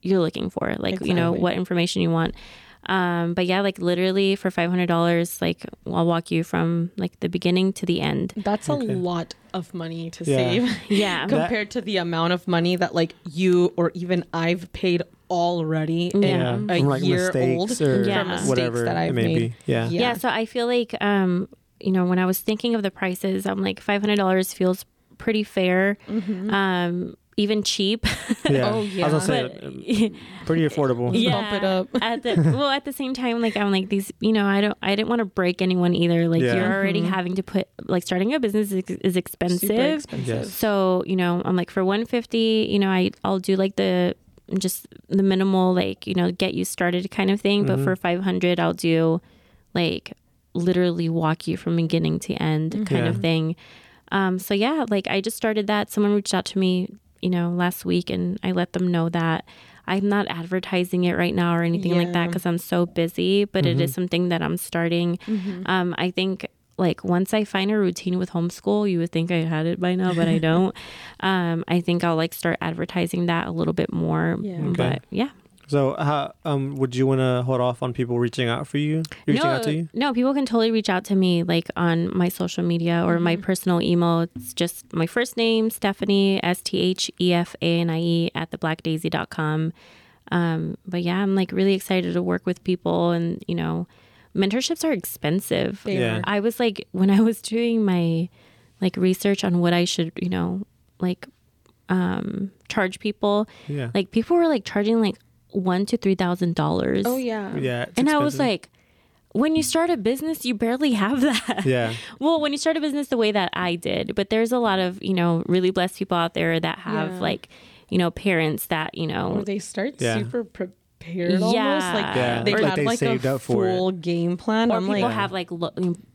you're looking for, like, you know, what information you want. Um, but yeah, like literally for $500, like I'll walk you from like the beginning to the end. That's Okay. a lot of money to Yeah. save Yeah. compared to the amount of money that like you or even I've paid already Yeah. in a like year old mistakes or Yeah. from mistakes whatever that I've made. be. Yeah. Yeah. yeah so i feel like um you know when i was thinking of the prices i'm like $500 feels pretty fair um even cheap Yeah. Oh, I was gonna say, but uh, pretty affordable. Yeah. Bump it up. at the well at the same time like i'm like these you know i don't i didn't want to break anyone either like Yeah. you're already having to put like starting a business is, is expensive Super expensive. Yes. so you know i'm like for 150 you know i i'll do like the just the minimal like you know get you started kind of thing but for 500 i'll do like literally walk you from beginning to end kind Yeah. of thing um so yeah like i just started that someone reached out to me you know last week and i let them know that i'm not advertising it right now or anything like that because i'm so busy but it is something that i'm starting um i think like once I find a routine with homeschool, you would think I had it by now, but I don't. um, I think I'll like start advertising that a little bit more. Yeah. Okay. But yeah. So, how um would you want to hold off on people reaching out for you? Reaching no, out to you? no, people can totally reach out to me like on my social media or my personal email. It's just my first name, Sthefanie, S T H E F A N I E at theblackdaisy.com. Um, but yeah, I'm like really excited to work with people and, you know, mentorships are expensive. They Yeah. are. I was like when I was doing my like research on what I should, you know, like um charge people, Yeah. like people were like charging like one to three thousand dollars. Oh yeah. yeah. it's And I was like, when you start a business, you barely have that. yeah. Well, when you start a business the way that I did, but there's a lot of, you know, really blessed people out there that have Yeah. like, you know, parents that, you know, Or they start Yeah. super prepared almost. Yeah. Like Yeah. they've Or, like, they like saved a up for it. full game plan. or I'm people like, have like lo-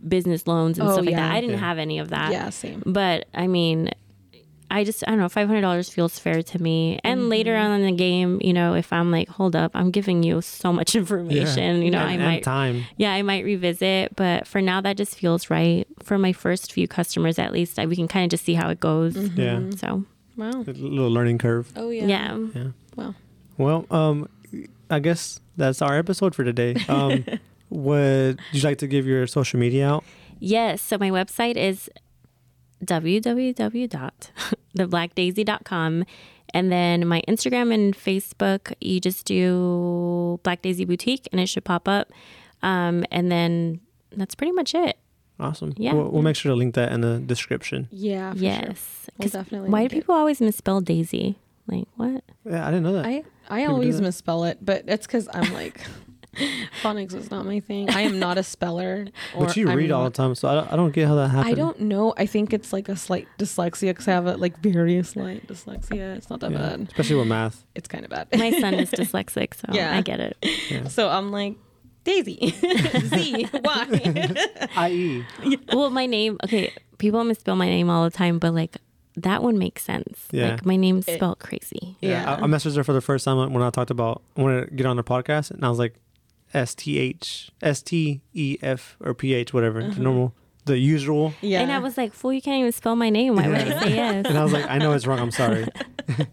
business loans and Oh, stuff like that. I didn't Yeah. have any of that. yeah, same. But I mean, I just I don't know. Five hundred dollars feels fair to me. And Mm-hmm. later on in the game, you know, if I'm like, hold up, I'm giving you so much information. You know, and, I and might time. yeah, I might revisit. But for now, that just feels right for my first few customers. At least I, we can kind of just see how it goes. Yeah. So Wow. A little learning curve. Oh yeah. yeah. Yeah. Wow. Well, um, I guess that's our episode for today. Um, would you like to give your social media out? Yes. So my website is www.theblackdaisy.com. And then my Instagram and Facebook, you just do Black Daisy Boutique and it should pop up. Um, and then that's pretty much it. Awesome. Yeah. We'll, we'll make sure to link that in the description. Yeah. For Sure. yes. We'll 'Cause definitely Why link do it. people always misspell Daisy? Like, what? Yeah, I didn't know that. I I People always misspell it, but it's because I'm like phonics is not my thing. I am not a speller. Or but you I'm read all the time, so I don't, I don't get how that happened. I don't know. I think it's like a slight dyslexia because I have a like very slight dyslexia. It's not that Yeah, bad. especially with math. It's kind of bad. My son is dyslexic, so Yeah. I get it. Yeah. so I'm like Daisy Z Y. I.e. well, my name, okay, people misspell my name all the time, but like that one makes sense. Yeah. Like my name's spelled crazy. Yeah, I, I messaged her for the first time when I talked about I wanted to get on the podcast, and I was like, S T H S T E F or P H whatever the uh-huh. normal the usual. yeah. And I was like, fool, you can't even spell my name. Why would I say yes? And I was like, I know it's wrong. I'm sorry. but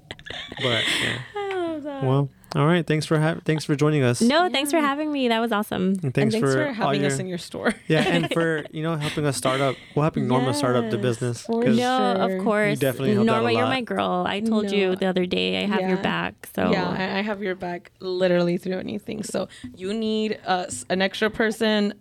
yeah. Oh, well, all right. Thanks for ha- thanks for joining us. No, thanks for having me. That was awesome. And and thanks, thanks for, having your, us in your store. yeah, and for you know helping us start up. Well, helping Norma start up the Yes, business. for 'cause- No, Sure. of course. You definitely helped out Norma, a you're my girl. I told No. you the other day I have your back. So Yeah, I, I have your back literally through anything. So you need us an extra person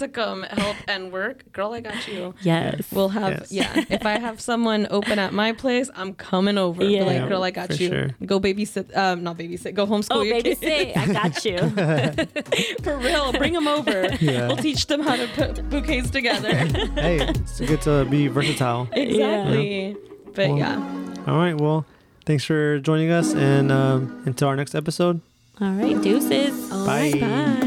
to come help and work. Girl, I got you. yes. We'll have Yes. yeah. If I have someone open at my place, I'm coming over. Be Yeah. like, girl, I got For you. sure. Go babysit. Um, not babysit. Go homeschool oh, your baby, kids. I got you. For real, bring them over. Yeah. We'll teach them how to put bouquets together. hey, it's good to be versatile. exactly. But Well, yeah. All right. Well, thanks for joining us, and um, until our next episode. All right, deuces. All Bye. right, bye.